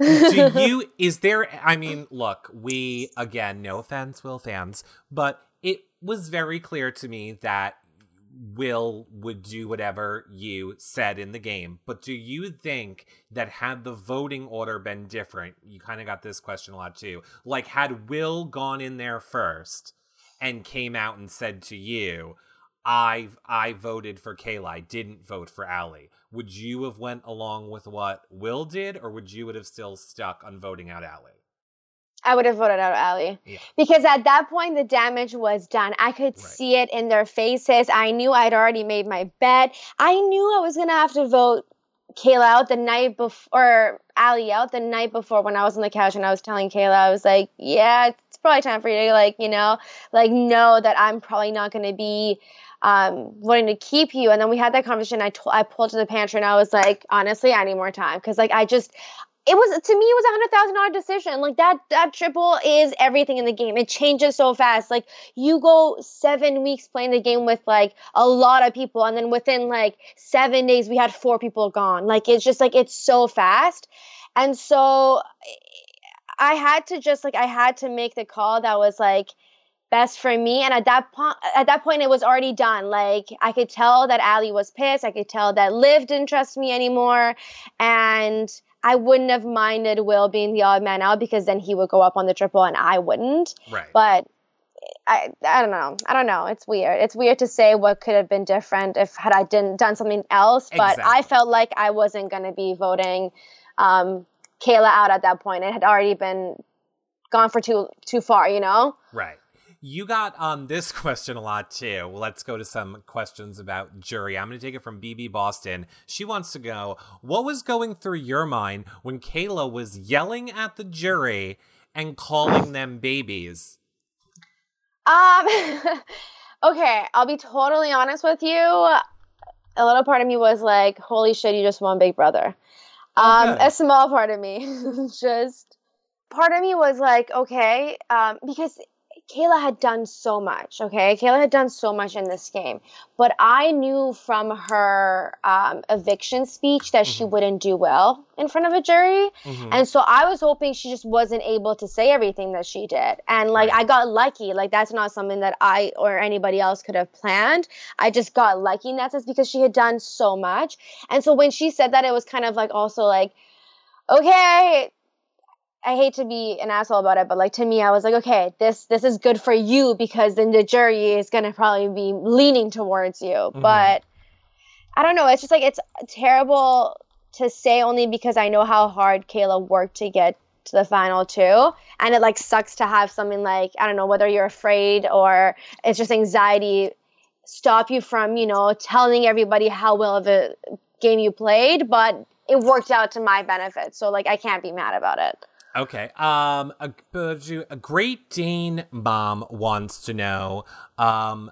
Do you is there i mean look we again no offense will fans but it was very clear to me that will would do whatever you said in the game but do you think that had the voting order been different you kind of got this question a lot too like had will gone in there first and came out and said to you I I voted for Kayla. I didn't vote for Allie. Would you have went along with what Will did, or would you would have still stuck on voting out Allie? I would have voted out Ali Yeah. because at that point the damage was done. I could Right. see it in their faces. I knew I'd already made my bet. I knew I was gonna have to vote Kayla out the night before, or Ali out the night before when I was on the couch and I was telling Kayla, I was like, yeah, it's probably time for you to like, you know, like know that I'm probably not gonna be um wanting to keep you and then we had that conversation i told i pulled to the pantry and i was like honestly i need more time because like i just it was to me it was a hundred thousand dollar decision. Like that that triple is everything in the game. It changes so fast. Like you go seven weeks playing the game with like a lot of people and then within like seven days we had four people gone. Like it's just like it's so fast. And so i had to just like i had to make the call that was like best for me. And at that point at that point it was already done. Like i could tell that ali was pissed. I could tell that liv didn't trust me anymore. And i wouldn't have minded will being the odd man out because then he would go up on the triple and i wouldn't Right. but I, I don't know. I don't know. It's weird. It's weird to say what could have been different if had I didn't done something else. But I felt like I wasn't going to be voting um, Kayla out at that point. It had already been gone for too too far. You know. Right. You got um this question a lot too. Well, let's go to some questions about jury. I'm going to take it from BB Boston. She wants to go, "What was going through your mind when Kayla was yelling at the jury and calling them babies?" Um. okay, I'll be totally honest with you. A little part of me was like, "Holy shit, you just won Big Brother." Um, Okay. a small part of me just part of me was like, okay, um, because Kayla had done so much. Okay, Kayla had done so much in this game, but I knew from her um, eviction speech that she Mhm. wouldn't do well in front of a jury. Mhm. And so I was hoping she just wasn't able to say everything that she did. And like Right. I got lucky. Like that's not something that I or anybody else could have planned. I just got lucky in that sense because she had done so much. And so when she said that it was kind of like also like okay, I hate to be an asshole about it, but like to me I was like okay, this this is good for you because then the jury is going to probably be leaning towards you. Mhm. But I don't know, it's just like it's terrible to say only because I know how hard Kayla worked to get to the final two. And it like sucks to have something like, I don't know, whether you're afraid or it's just anxiety stop you from, you know, telling everybody how well of a game you played, but it worked out to my benefit. So like I can't be mad about it. Okay. Um, a, a Great Dane mom wants to know. Um,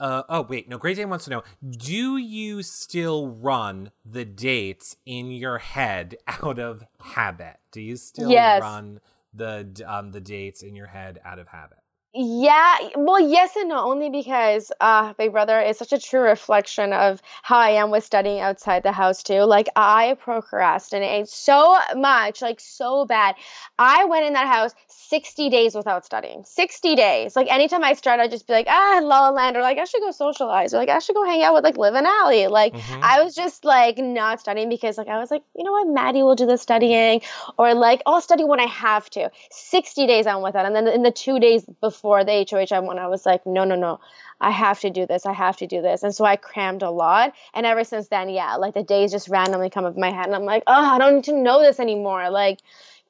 uh, oh wait, no. Great Dane wants to know: Do you still run the dates in your head out of habit? Do you still Yes. run the um the dates in your head out of habit? Yeah, well, yes and no, only because uh, Big Brother is such a true reflection of how I am with studying outside the house too. Like I procrastinate so much, like so bad. I went in that house 60 days without studying. 60 days. Like anytime I start, I'd just be like, ah, La La Land, or like I should go socialize, or like I should go hang out with like Liv and Allie. Like Mhm. I was just like not studying because like I was like, you know what, Maddie will do the studying, or like I'll study when I have to. 60 days I went with that. And then in the two days before the HOH one, I was like, no, no, no. I have to do this. I have to do this. And so I crammed a lot. And ever since then, yeah, like the days just randomly come up in my head. And I'm like, oh, I don't need to know this anymore. Like,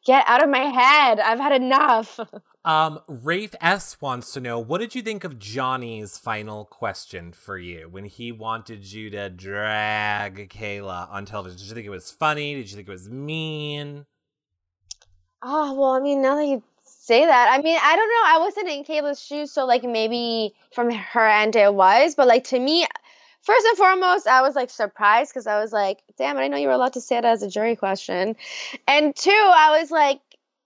get out of my head. I've had enough. Um, Rafe S wants to know what did you think of Johnny's final question for you when he wanted you to drag Kayla on television? Did you think it was funny? Did you think it was mean? Oh, well, I mean, now that you say that, I mean, I don't know. I wasn't in Kayla's shoes, so like maybe from her end it was, but like to me, first and foremost, I was like surprised because I was like, damn, I didn't know you were allowed to say that as a jury question. And two, I was like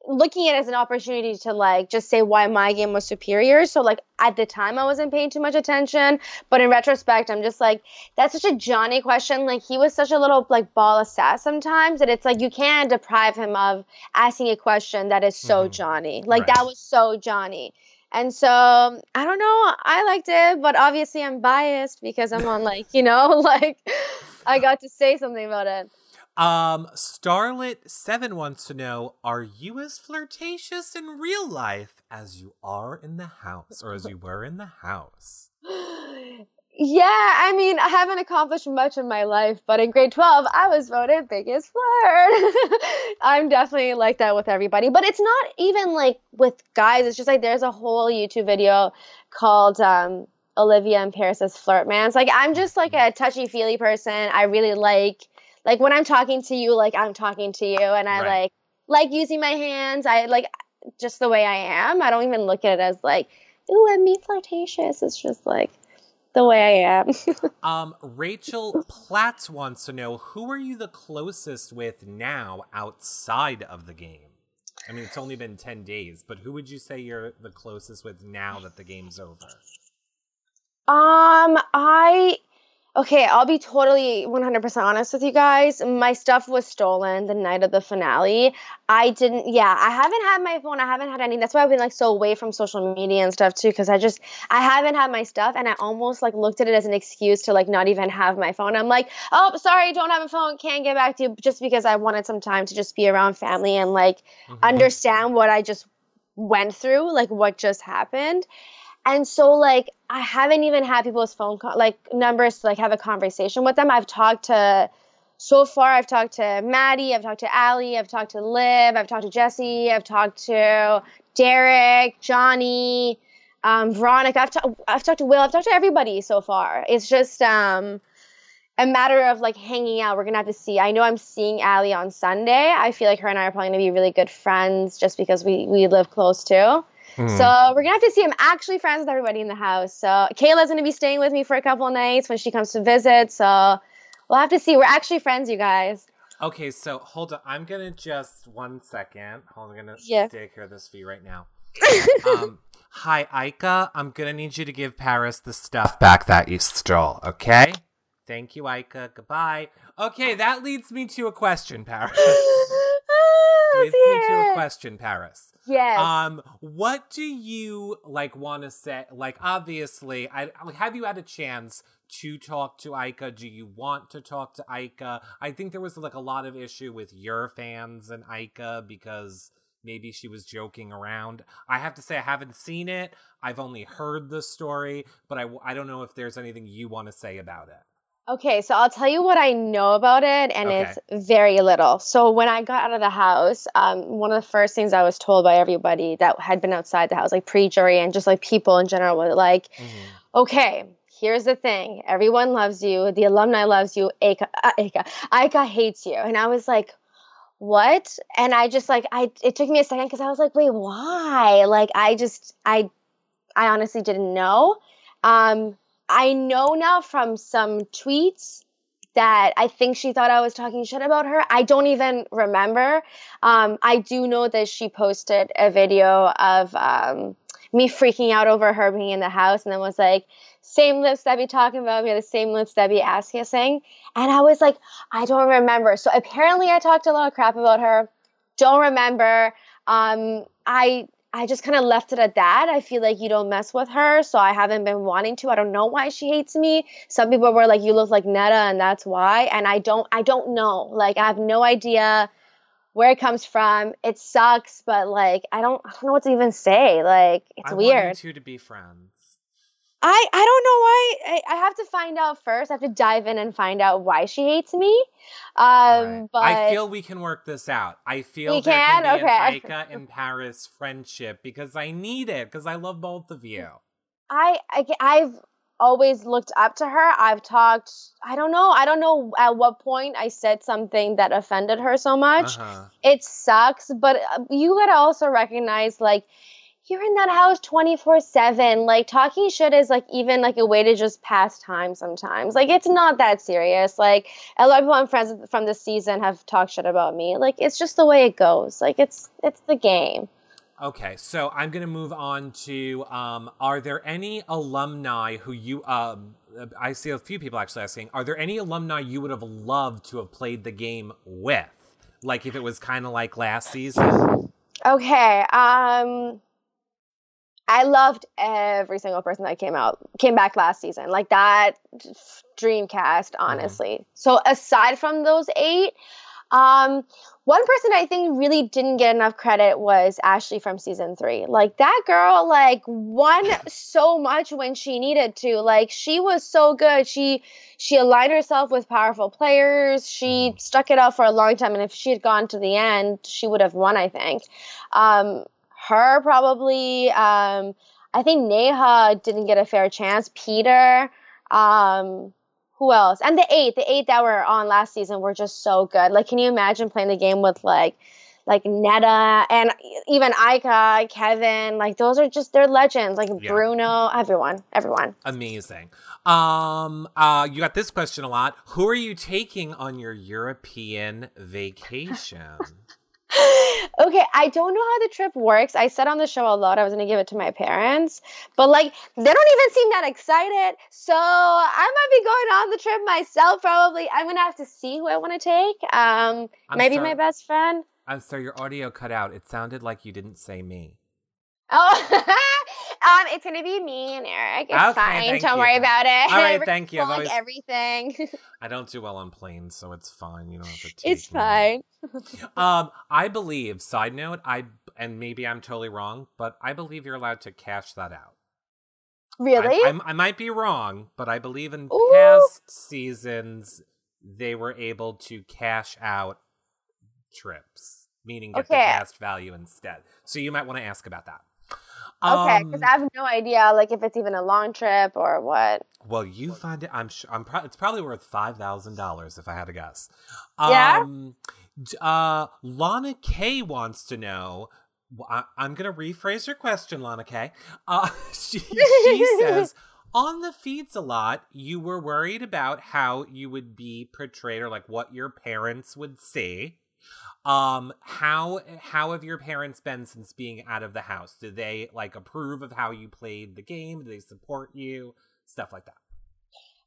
looking at it as an opportunity to like just say why my game was superior. So like at the time I wasn't paying too much attention, but in retrospect, I'm just like, that's such a Johnny question. Like he was such a little like ball of sass sometimes that it's like you can't deprive him of asking a question that is so Mhm. Johnny. Like Right. that was so Johnny. And so I don't know. I liked it, but obviously I'm biased because I'm on like you know like I got to say something about it. Um, Starlet Seven wants to know: Are you as flirtatious in real life as you are in the house, or as you were in the house? Yeah, I mean, I haven't accomplished much in my life, but in grade 12, I was voted biggest flirt. I'm definitely like that with everybody, but it's not even like with guys. It's just like there's a whole YouTube video called um, Olivia and Paras's Flirt Man. It's Like, I'm just like a touchy feely person. I really like, like when I'm talking to you, like I'm talking to you, and I Right. like, like using my hands. I like just the way I am. I don't even look at it as like, ooh, I'm being flirtatious. It's just like, the way I am. Um, Rachel Platts wants to know: Who are you the closest with now outside of the game? I mean, it's only been ten days, but who would you say you're the closest with now that the game's over? um, I okay, I'll be totally 100% honest with you guys. My stuff was stolen the night of the finale. I didn't yeah, I haven't had my phone. I haven't had any. That's why I've been like so away from social media and stuff too cuz I just I haven't had my stuff and I almost like looked at it as an excuse to like not even have my phone. I'm like, "Oh, sorry, don't have a phone. Can't get back to you." Just because I wanted some time to just be around family and like Mhm. understand what I just went through, like what just happened. And so like I haven't even had people's phone call like numbers to like have a conversation with them. I've talked to so far I've talked to Maddie, I've talked to Allie, I've talked to Liv, I've talked to Jesse, I've talked to Derek, Johnny, um, Veronica. I've, ta- I've talked to Will. I've talked to everybody so far. It's just um, a matter of like hanging out. We're gonna have to see. I know I'm seeing Allie on Sunday. I feel like her and I are probably gonna be really good friends just because we we live close too. Mhm. So we're gonna have to see. I'm actually friends with everybody in the house. So Kayla's gonna be staying with me for a couple of nights when she comes to visit. So we'll have to see. We're actually friends, you guys. Okay, so hold on. I'm gonna just one second. Hold on, I'm gonna Yeah. take care of this for you right now. um, hi, Ika. I'm gonna need you to give Paras the stuff back that you stole. Okay? Thank you, Ika. Goodbye. Okay, that leads me to a question, Paras. leads me to a question, Paras. Yes. Um, what do you like want to say? Like, obviously, I like, have you had a chance to talk to Ika? Do you want to talk to Ika? I think there was like a lot of issue with your fans and Ika because maybe she was joking around. I have to say, I haven't seen it. I've only heard the story, but I I don't know if there's anything you want to say about it. Okay, so I'll tell you what I know about it, and Okay. it's very little. So when I got out of the house, um, one of the first things I was told by everybody that had been outside the house, like pre-jury and just like people in general, were like, okay, here's the thing. Everyone loves you. The alumni loves you. Aka, uh, Aka, Ika hates you. And I was like, what? And I just like, I, it took me a second because I was like, wait, why? Like, I just, I, I honestly didn't know. Um, I know now from some tweets that I think she thought I was talking shit about her. I don't even remember. Um, I do know that she posted a video of um, me freaking out over her being in the house, and then was like, same lips that be talking about me, the same lips that be asking us saying. And I was like, I don't remember. So apparently I talked a lot of crap about her. Don't remember. Um, I I just kind of left it at that. I feel like you don't mess with her, so I haven't been wanting to. I don't know why she hates me. Some people were like, "You look like Neda," and that's why. And I don't, I don't know. Like, I have no idea where it comes from. It sucks, but like, I don't, I don't know what to even say. Like, it's I weird. want you two to be friends. I I don't know why. I, I have to find out first. I have to dive in and find out why she hates me. Um, Right. but I feel we can work this out. I feel We can? can Okay. an Ika and Paras friendship because I need it because I love both of you. I, I I've always looked up to her. I've talked. I don't know. I don't know at what point I said something that offended her so much. Uh-huh. It sucks, but uh, you gotta also recognize like. You're in that house 24 7. Like, talking shit is like even like a way to just pass time sometimes. Like, it's not that serious. Like, a lot of people I'm friends from this season have talked shit about me. Like, it's just the way it goes. Like, it's it's the game. Okay, so I'm gonna move on to um, are there any alumni who you um I see a few people actually asking, are there any alumni you would have loved to have played the game with? Like if it was kind of like last season? Okay. Um I loved every single person that came out came back last season. Like that dream cast, honestly. So aside from those 8, um one person I think really didn't get enough credit was Ashley from season 3. Like that girl like won so much when she needed to. Like she was so good. She she aligned herself with powerful players. She stuck it out for a long time and if she had gone to the end, she would have won, I think. Um her probably um I think Neha didn't get a fair chance. Peter um who else? And the eight, the eight that were on last season were just so good. Like, can you imagine playing the game with like, like Neda and even Ika, Kevin? Like, those are just they're legends. Like Yeah. Bruno, everyone, everyone. Amazing. Um uh you got this question a lot. Who are you taking on your European vacation? okay, I don't know how the trip works. I said on the show a lot I was gonna give it to my parents, but like they don't even seem that excited. So I might be going on the trip myself. Probably, I'm gonna have to see who I want to take. Um, I'm maybe sorry. my best friend. I'm sorry, your audio cut out. It sounded like you didn't say me. Oh, um, it's gonna be me and Eric. It's Okay, fine. Don't you. worry about it. All right, thank you. I've like always- everything. I don't do well on planes, so it's fine. You don't have to take it's fine. Um, I believe, side note, I and maybe I'm totally wrong, but I believe you're allowed to cash that out. Really? I'm- I, might be wrong, but I believe in Ooh. past seasons they were able to cash out trips, meaning get the Okay. cast value instead. So you might want to ask about that. Okay, because Um, I have no idea, like if it's even a long trip or what. Well, you find it. I'm sure. I'm. Pro- it's probably worth five thousand dollars if I had to guess. Yeah? Um, d- uh, Lana K wants to know. I, I'm gonna rephrase your question, Lana K. Uh, she, she says on the feeds a lot. You were worried about how you would be portrayed, or like what your parents would see. Um, how how have your parents been since being out of the house? Do they like approve of how you played the game? Do they support you? Stuff like that.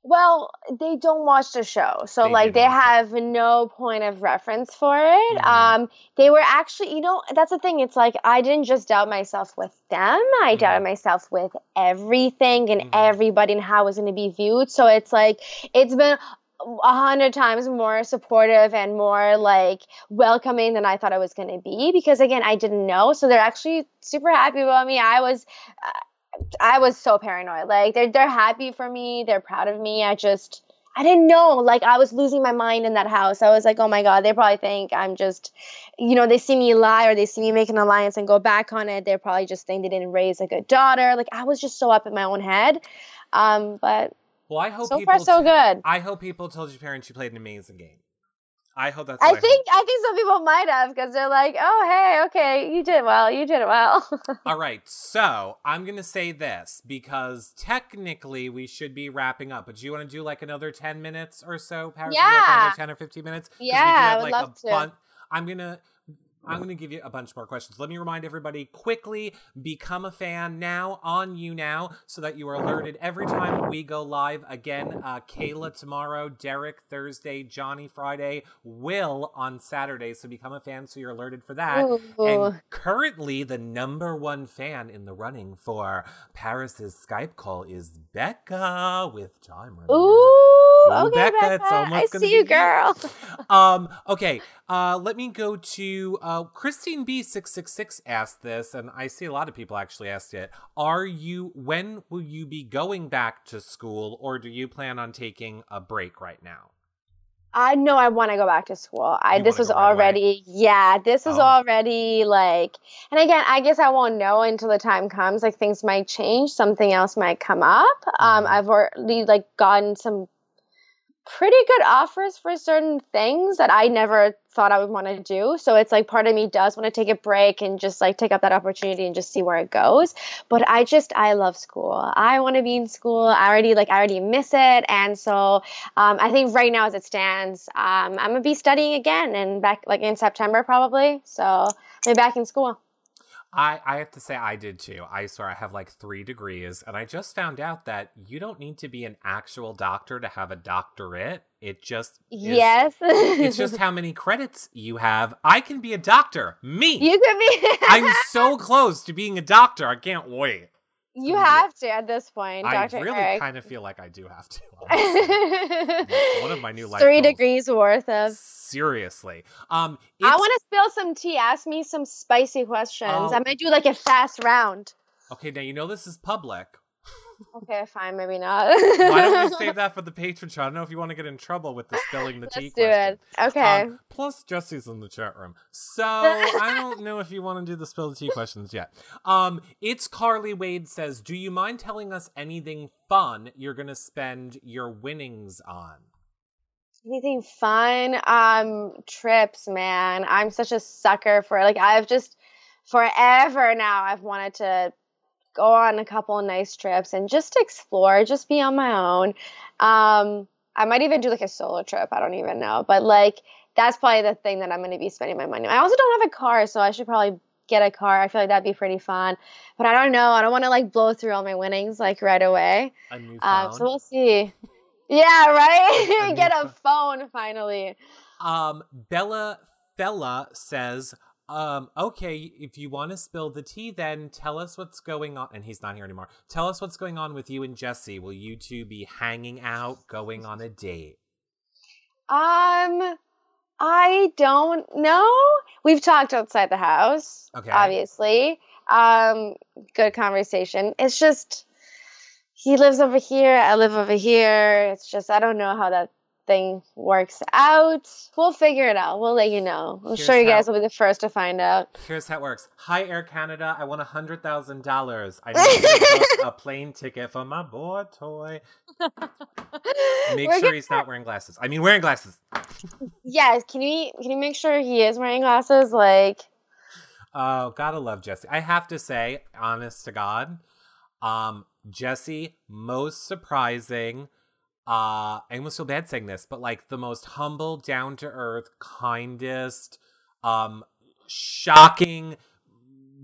Well, they don't watch the show, so They like they watch it. have no point of reference for it. Mhm. Um, they were actually, you know, that's the thing. It's like I didn't just doubt myself with them; I Mhm. doubted myself with everything and Mhm. everybody and how it was going to be viewed. So it's like it's been a hundred times more supportive and more like welcoming than I thought I was going to be because again I didn't know. So they're actually super happy about me. I was uh, I was so paranoid. Like they're they're happy for me. They're proud of me. I just I didn't know. Like I was losing my mind in that house. I was like oh my god they probably think I'm just you know they see me lie or they see me make an alliance and go back on it. They're probably just think they didn't raise a good daughter. Like I was just so up in my own head. Um but Well, I hope so people far so good I hope people told your parents you played an amazing game. I hope that's. I think I think some people might have because they're like, "Oh, hey, okay, you did well, you did it well." All right, so I'm gonna say this because technically we should be wrapping up. But do you want to do like another ten minutes or so, Paras? You like Yeah. another ten or fifteen minutes. 'Cause we do Yeah, I would love to. bun- I'm gonna. I'm going to give you a bunch more questions. Let me remind everybody quickly become a fan now on YouNow so that you are alerted every time we go live. Again, uh, Kayla tomorrow, Derek Thursday, Johnny Friday, Will on Saturday. So become a fan so you're alerted for that. Ooh. And currently, the number one fan in the running for Paras's Skype call is Becca with out. Ooh, Ooh, okay, Becca, Becca. it's almost I see you, girl. um okay uh let me go to uh christine b666 asked this and i see a lot of people actually asked it are you when will you be going back to school or do you plan on taking a break right now I know I want to go back to school. I You this was go right away? already yeah, this is Oh. already like and again, I guess I won't know until the time comes. Like things might change, something else might come up. Um Mhm. I've already like gotten some pretty good offers for certain things that I never thought I would want to do. So it's like part of me does want to take a break and just like take up that opportunity and just see where it goes. But I just I love school. I want to be in school. I already like I already miss it, and so um, I think right now as it stands, um, I'm gonna be studying again and back like in September probably. So I'll be back in school. I, I have to say I did too. I swear I have like three degrees, and I just found out that you don't need to be an actual doctor to have a doctorate. It just is- yes. it's just how many credits you have. I can be a doctor. Me. you could be. I'm so close to being a doctor. I can't wait. You have to at this point, I Doctor really Eric. kind of feel like I do have to. one of my new life Three goals. degrees worth of. Seriously. Um, I want to spill some tea. Ask me some spicy questions. Oh. I might do like a fast round. Okay, now you know this is public. Okay, fine, maybe not. Why don't we save that for the Patreon show? I don't know if you want to get in trouble with the spilling the tea Let's do question. it. Okay. Um, plus, Jesse's in the chat room, so I don't know if you want to do the spill the tea questions yet. Um, it's Carly Wade says, "Do you mind telling us anything fun you're gonna spend your winnings on?" Anything fun? Um, trips, man. I'm such a sucker for like I've just forever now I've wanted to go on a couple of nice trips and just explore, just be on my own. Um, I might even do like a solo trip. I don't even know, but like that's probably the thing that I'm going to be spending my money. on. I also don't have a car, so I should probably get a car. I feel like that'd be pretty fun. But I don't know. I don't want to like blow through all my winnings like right away. A new Um, phone. so we'll see. Yeah, right. Get a phone finally. Um, Bella Fella says, um, okay, if you want to spill the tea, then tell us what's going on. And he's not here anymore. Tell us what's going on with you and Jesse. Will you two be hanging out, going on a date? Um, I don't know. We've talked outside the house, Okay. obviously. Um, good conversation. It's just he lives over here. I live over here. It's just I don't know how that thing works out. We'll figure it out. We'll let you know. I'm Here's sure you guys will be the first to find out. Here's how it works. Hi, Air Canada. I want a hundred thousand dollars. I need a plane ticket for my boy toy. Make We're sure he's not wearing glasses. I mean, wearing glasses. yes. can you can you make sure he is wearing glasses? Like, Oh, gotta love Jesse. I have to say, honest to God, um, Jesse, most surprising. Uh, I almost feel bad saying this, but like the most humble, down to earth, kindest, um, shocking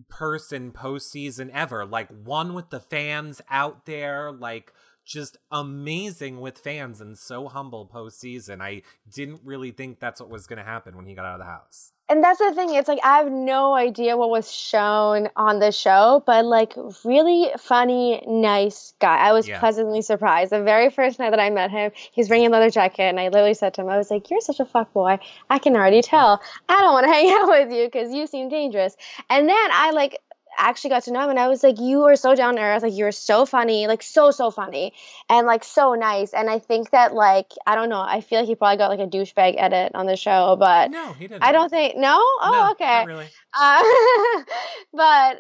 person postseason ever. Like one with the fans out there, like just amazing with fans and so humble postseason. I didn't really think that's what was going to happen when he got out of the house. and that's the thing. It's like I have no idea what was shown on the show, but like really funny, nice guy. I was Yeah. pleasantly surprised. The very first night that I met him, he's wearing a leather jacket, and I literally said to him, "I was like, you're such a fuck boy. I can already tell. I don't want to hang out with you because you seem dangerous." And then I like actually got to know him and I was like, you are so down to earth, like you're so funny, like so so funny, and like so nice. And I think that like I don't know, I feel like he probably got like a douchebag edit on the show, but No, he didn't. I don't think no. Oh, No, okay. Not really. Uh, but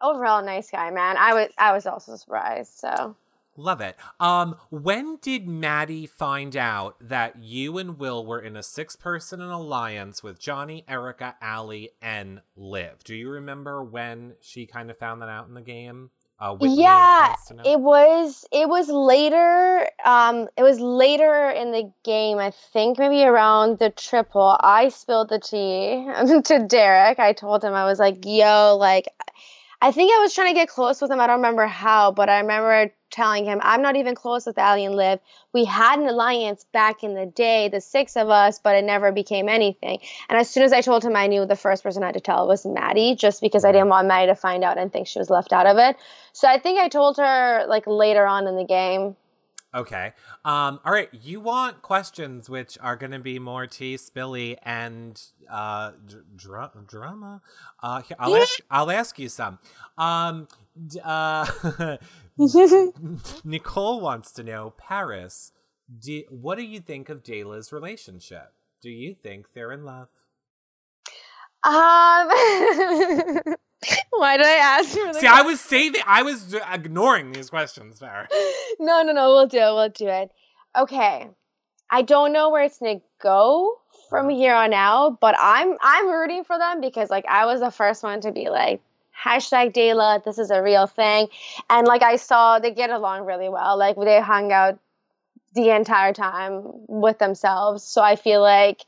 overall, nice guy, man. I was I was also surprised. So Love it. Um, when did Maddie find out that you and Will were in a six-person alliance with Johnny, Erica, Allie, and Liv? Do you remember when she kind of found that out in the game? Uh, yeah, wants to know. it was it was later. Um, it was later in the game. I think maybe around the triple. I spilled the tea to Derek. I told him I was like, "Yo, like." I think I was trying to get close with him. I don't remember how, but I remember telling him, I'm not even close with Ali and Liv. We had an alliance back in the day, the six of us, but it never became anything. And as soon as I told him, I knew the first person I had to tell was Maddie, just because I didn't want Maddie to find out and think she was left out of it. So I think I told her like later on in the game. Okay. Um, all right. You want questions which are going to be more tea, spilly, and uh, dr- drama. Uh, here, I'll ask. I'll ask you some. Um, d- uh, Nicole wants to know Paras. Do, what do you think of Dayla's relationship? Do you think they're in love? Um. Why did I ask you? See, I was saving. I was ignoring these questions, Paras. No, no, no. We'll do it. We'll do it. Okay. I don't know where it's gonna go from here on out, but I'm I'm rooting for them because like I was the first one to be like hashtag Dayla, this is a real thing, and like I saw they get along really well. Like they hung out the entire time with themselves, so I feel like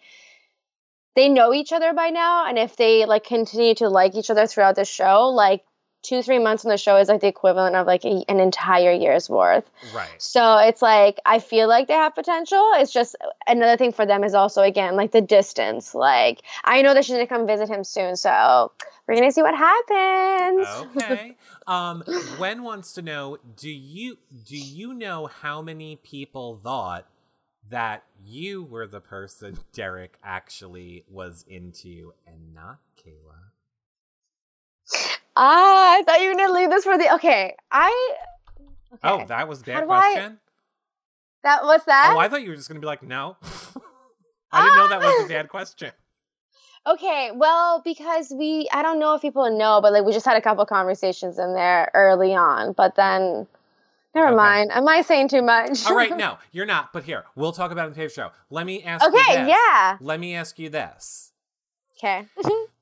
they know each other by now. And if they like continue to like each other throughout the show like two three months on the show is like the equivalent of like a, an entire year's worth Right. so it's like i feel like they have potential it's just another thing for them is also again like the distance like i know that she's gonna come visit him soon so we're gonna see what happens Okay. Um, Gwen wants to know: Do you do you know how many people thought that you were the person Derek actually was into and not Kayla? Ah i thought you were gonna leave this for the okay i okay. Oh, that was a bad I- question. that was that Oh, I thought you were just gonna be like, no. I didn't know that was a bad question. Okay, well, because we, I don't know if people know, but like we just had a couple conversations in there early on, but then, never Okay. mind. Am I saying too much? All right, no, you're not. But here, we'll talk about it in the show. Let me ask you Okay, this. yeah. Let me ask you this. Okay.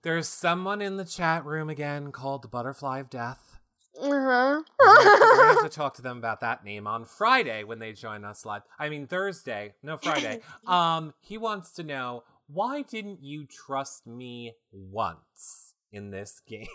There's someone in the chat room again called the Butterfly of Death. uh We're have to, we're gonna have to talk to them about that name on Friday when they join us live. I mean Thursday, no Friday. Um, he wants to know why didn't you trust me once in this game?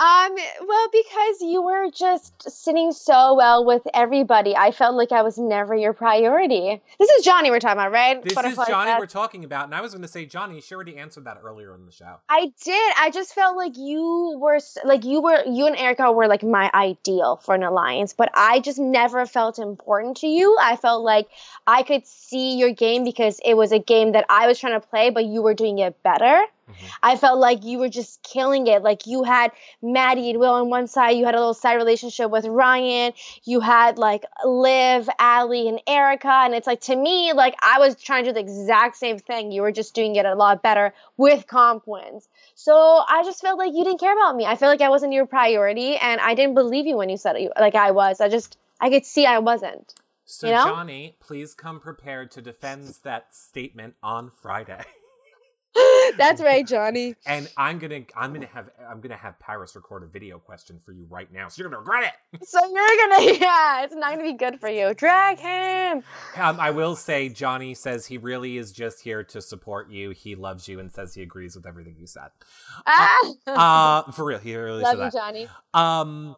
Um, well, because you were just sitting so well with everybody, I felt like I was never your priority. This is Johnny we're talking about, right? this Butterfly is Johnny Death. we're talking about, and I was going to say Johnny. She already answered that earlier in the show. I did. I just felt like you were like you were you and Erica were like my ideal for an alliance, but I just never felt important to you. I felt like I could see your game because it was a game that I was trying to play, but you were doing it better. Mhm. I felt like you were just killing it. Like you had Maddie and Will on one side, you had a little side relationship with Ryan, you had like Liv, Allie, and Erica, and it's like to me, like I was trying to do the exact same thing. You were just doing it a lot better with comp wins. So I just felt like you didn't care about me. I felt like I wasn't your priority, and I didn't believe you when you said it, like I was. I just I could see I wasn't. So You know? Johnny, please come prepared to defend that statement on Friday. That's right, Johnny. And I'm gonna, I'm gonna have, I'm gonna have Paras record a video question for you right now, so you're gonna regret it. So you're gonna yeah, it's not gonna be good for you. Drag him. Um, I will say, Johnny says he really is just here to support you. He loves you and says he agrees with everything you said. Ah. Uh, for real, he really Love you, that. Johnny. Um,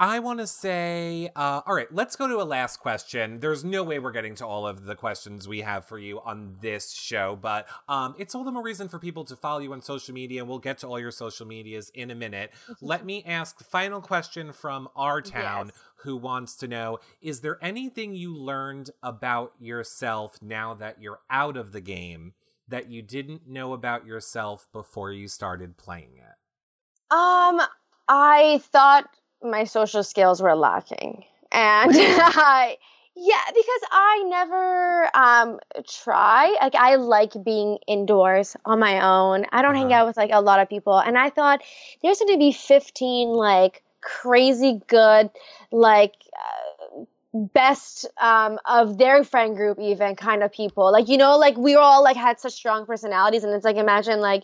I want to say, uh, all right, let's go to a last question. There's no way we're getting to all of the questions we have for you on this show, but um, it's all the more reason for people to follow you on social media. And we'll get to all your social medias in a minute. Let me ask the final question from our town Yes. who wants to know Is there anything you learned about yourself now that you're out of the game that you didn't know about yourself before you started playing it? Um, I thought my social skills were lacking, and I, yeah, because I never um try. Like I like being indoors on my own. I don't hang Uh-huh. out with like a lot of people, and I thought there's going to be 15 like crazy good like. Uh, best um of their friend group even kind of people like you know like we all like had such strong personalities and it's like imagine like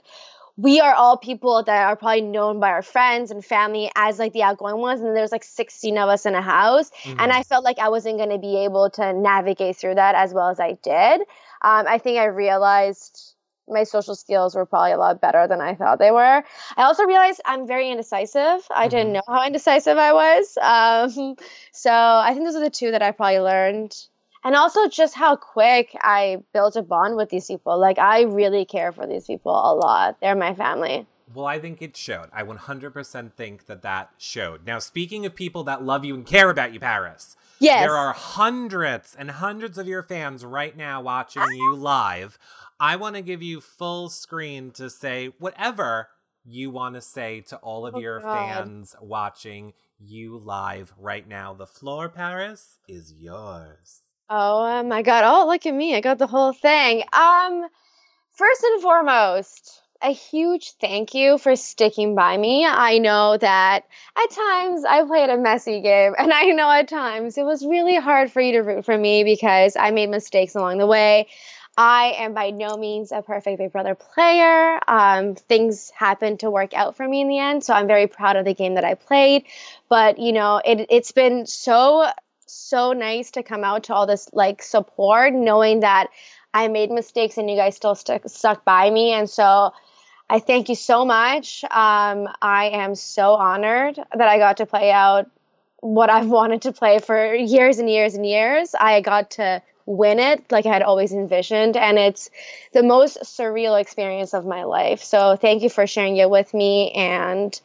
we are all people that are probably known by our friends and family as like the outgoing ones and there's like 16 of us in a house. Mm-hmm. and i felt like i wasn't going to be able to navigate through that as well as i did. Um, i think i realized my social skills were probably a lot better than i thought they were. I also realized i'm very indecisive. I mm-hmm. didn't know how indecisive i was. Um, so i think those are the two that i probably learned and also just how quick I built a bond with these people. Like I really care for these people a lot. They're my family. Well, I think it showed. I 100% think that that showed. Now, speaking of people that love you and care about you, Paras. Yes. There are hundreds and hundreds of your fans right now watching you live. I want to give you full screen to say whatever you want to say to all of oh, your God. fans watching you live right now. The floor, Paras, is yours. Oh my god. Oh, look at me. I got the whole thing. Um first and foremost, a huge thank you for sticking by me. I know that at times I played a messy game, and I know at times it was really hard for you to root for me because I made mistakes along the way. I am by no means a perfect Big Brother player. Um, things happened to work out for me in the end, so I'm very proud of the game that I played. But you know, it, it's been so so nice to come out to all this like support, knowing that I made mistakes and you guys still stuck stuck by me. And so I thank you so much. Um, I am so honored that I got to play out what I've wanted to play for years and years and years. I got to win it like I had always envisioned. And it's the most surreal experience of my life. So thank you for sharing it with me. And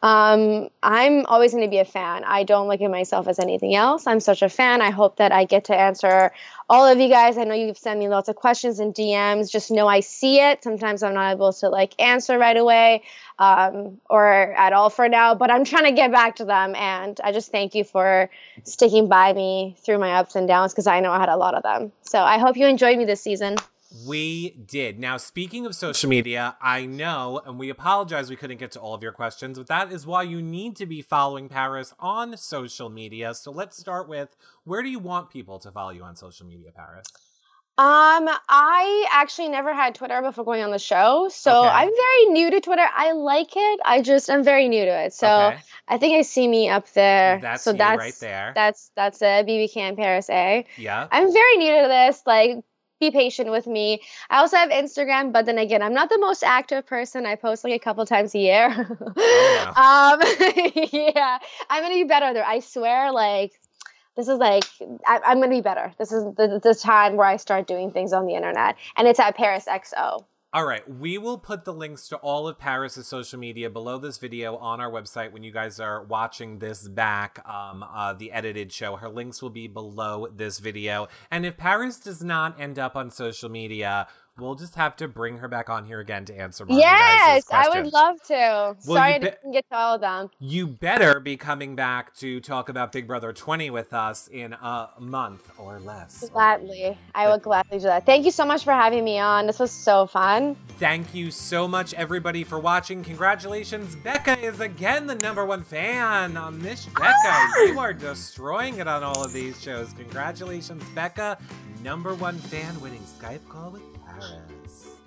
um, I'm always going to be a fan. I don't look at myself as anything else. I'm such a fan. I hope that I get to answer all of you guys. I know you've sent me lots of questions and DMs. Just know I see it. Sometimes I'm not able to like answer right away um, or at all for now, but I'm trying to get back to them. And I just thank you for sticking by me through my ups and downs because I know I had a lot of them. So I hope you enjoyed me this season. We did. Now, speaking of social media, I know, and we apologize we couldn't get to all of your questions, but that is why you need to be following Paras on social media. So let's start with where do you want people to follow you on social media, Paras? Um, I actually never had Twitter before going on the show, so okay. I'm very new to Twitter. I like it. I just I'm very new to it, so okay. I think I see me up there. That's so that's right there. That's that's a BB Can Paras A. Yeah. I'm very new to this. Like be patient with me. I also have Instagram, but then again, I'm not the most active person. I post like a couple times a year. Oh, um, yeah, I'm gonna be better there. I swear, like this is like I, am gonna be better. This is the, the time where I start doing things on the internet, and it's at Paras XO. All right, we will put the links to all of Paras's social media below this video on our website when you guys are watching this back, um, uh, the edited show. Her links will be below this video. And if Paras does not end up on social media, We'll just have to bring her back on here again to answer more. Yes, I would love to. Well, Sorry I didn't get to all of them. You better be coming back to talk about Big Brother 20 with us in a month or less. Gladly. I will gladly do that. Thank you so much for having me on. This was so fun. Thank you so much, everybody, for watching. Congratulations. Becca is again the number one fan on this. Becca, ah! you are destroying it on all of these shows. Congratulations, Becca. Number one fan winning Skype call with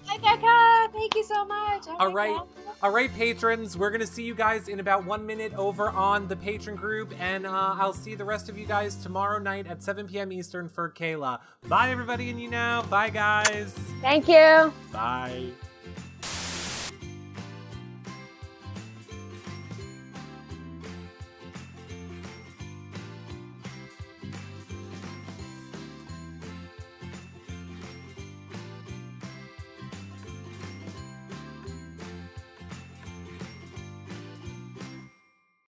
Hi, Becca. Thank you so much. Oh All right. God. All right, patrons. We're going to see you guys in about one minute over on the Patreon group. And uh, I'll see the rest of you guys tomorrow night at 7 p.m. Eastern for Kayla. Bye, everybody. And you know, bye, guys. Thank you. Bye.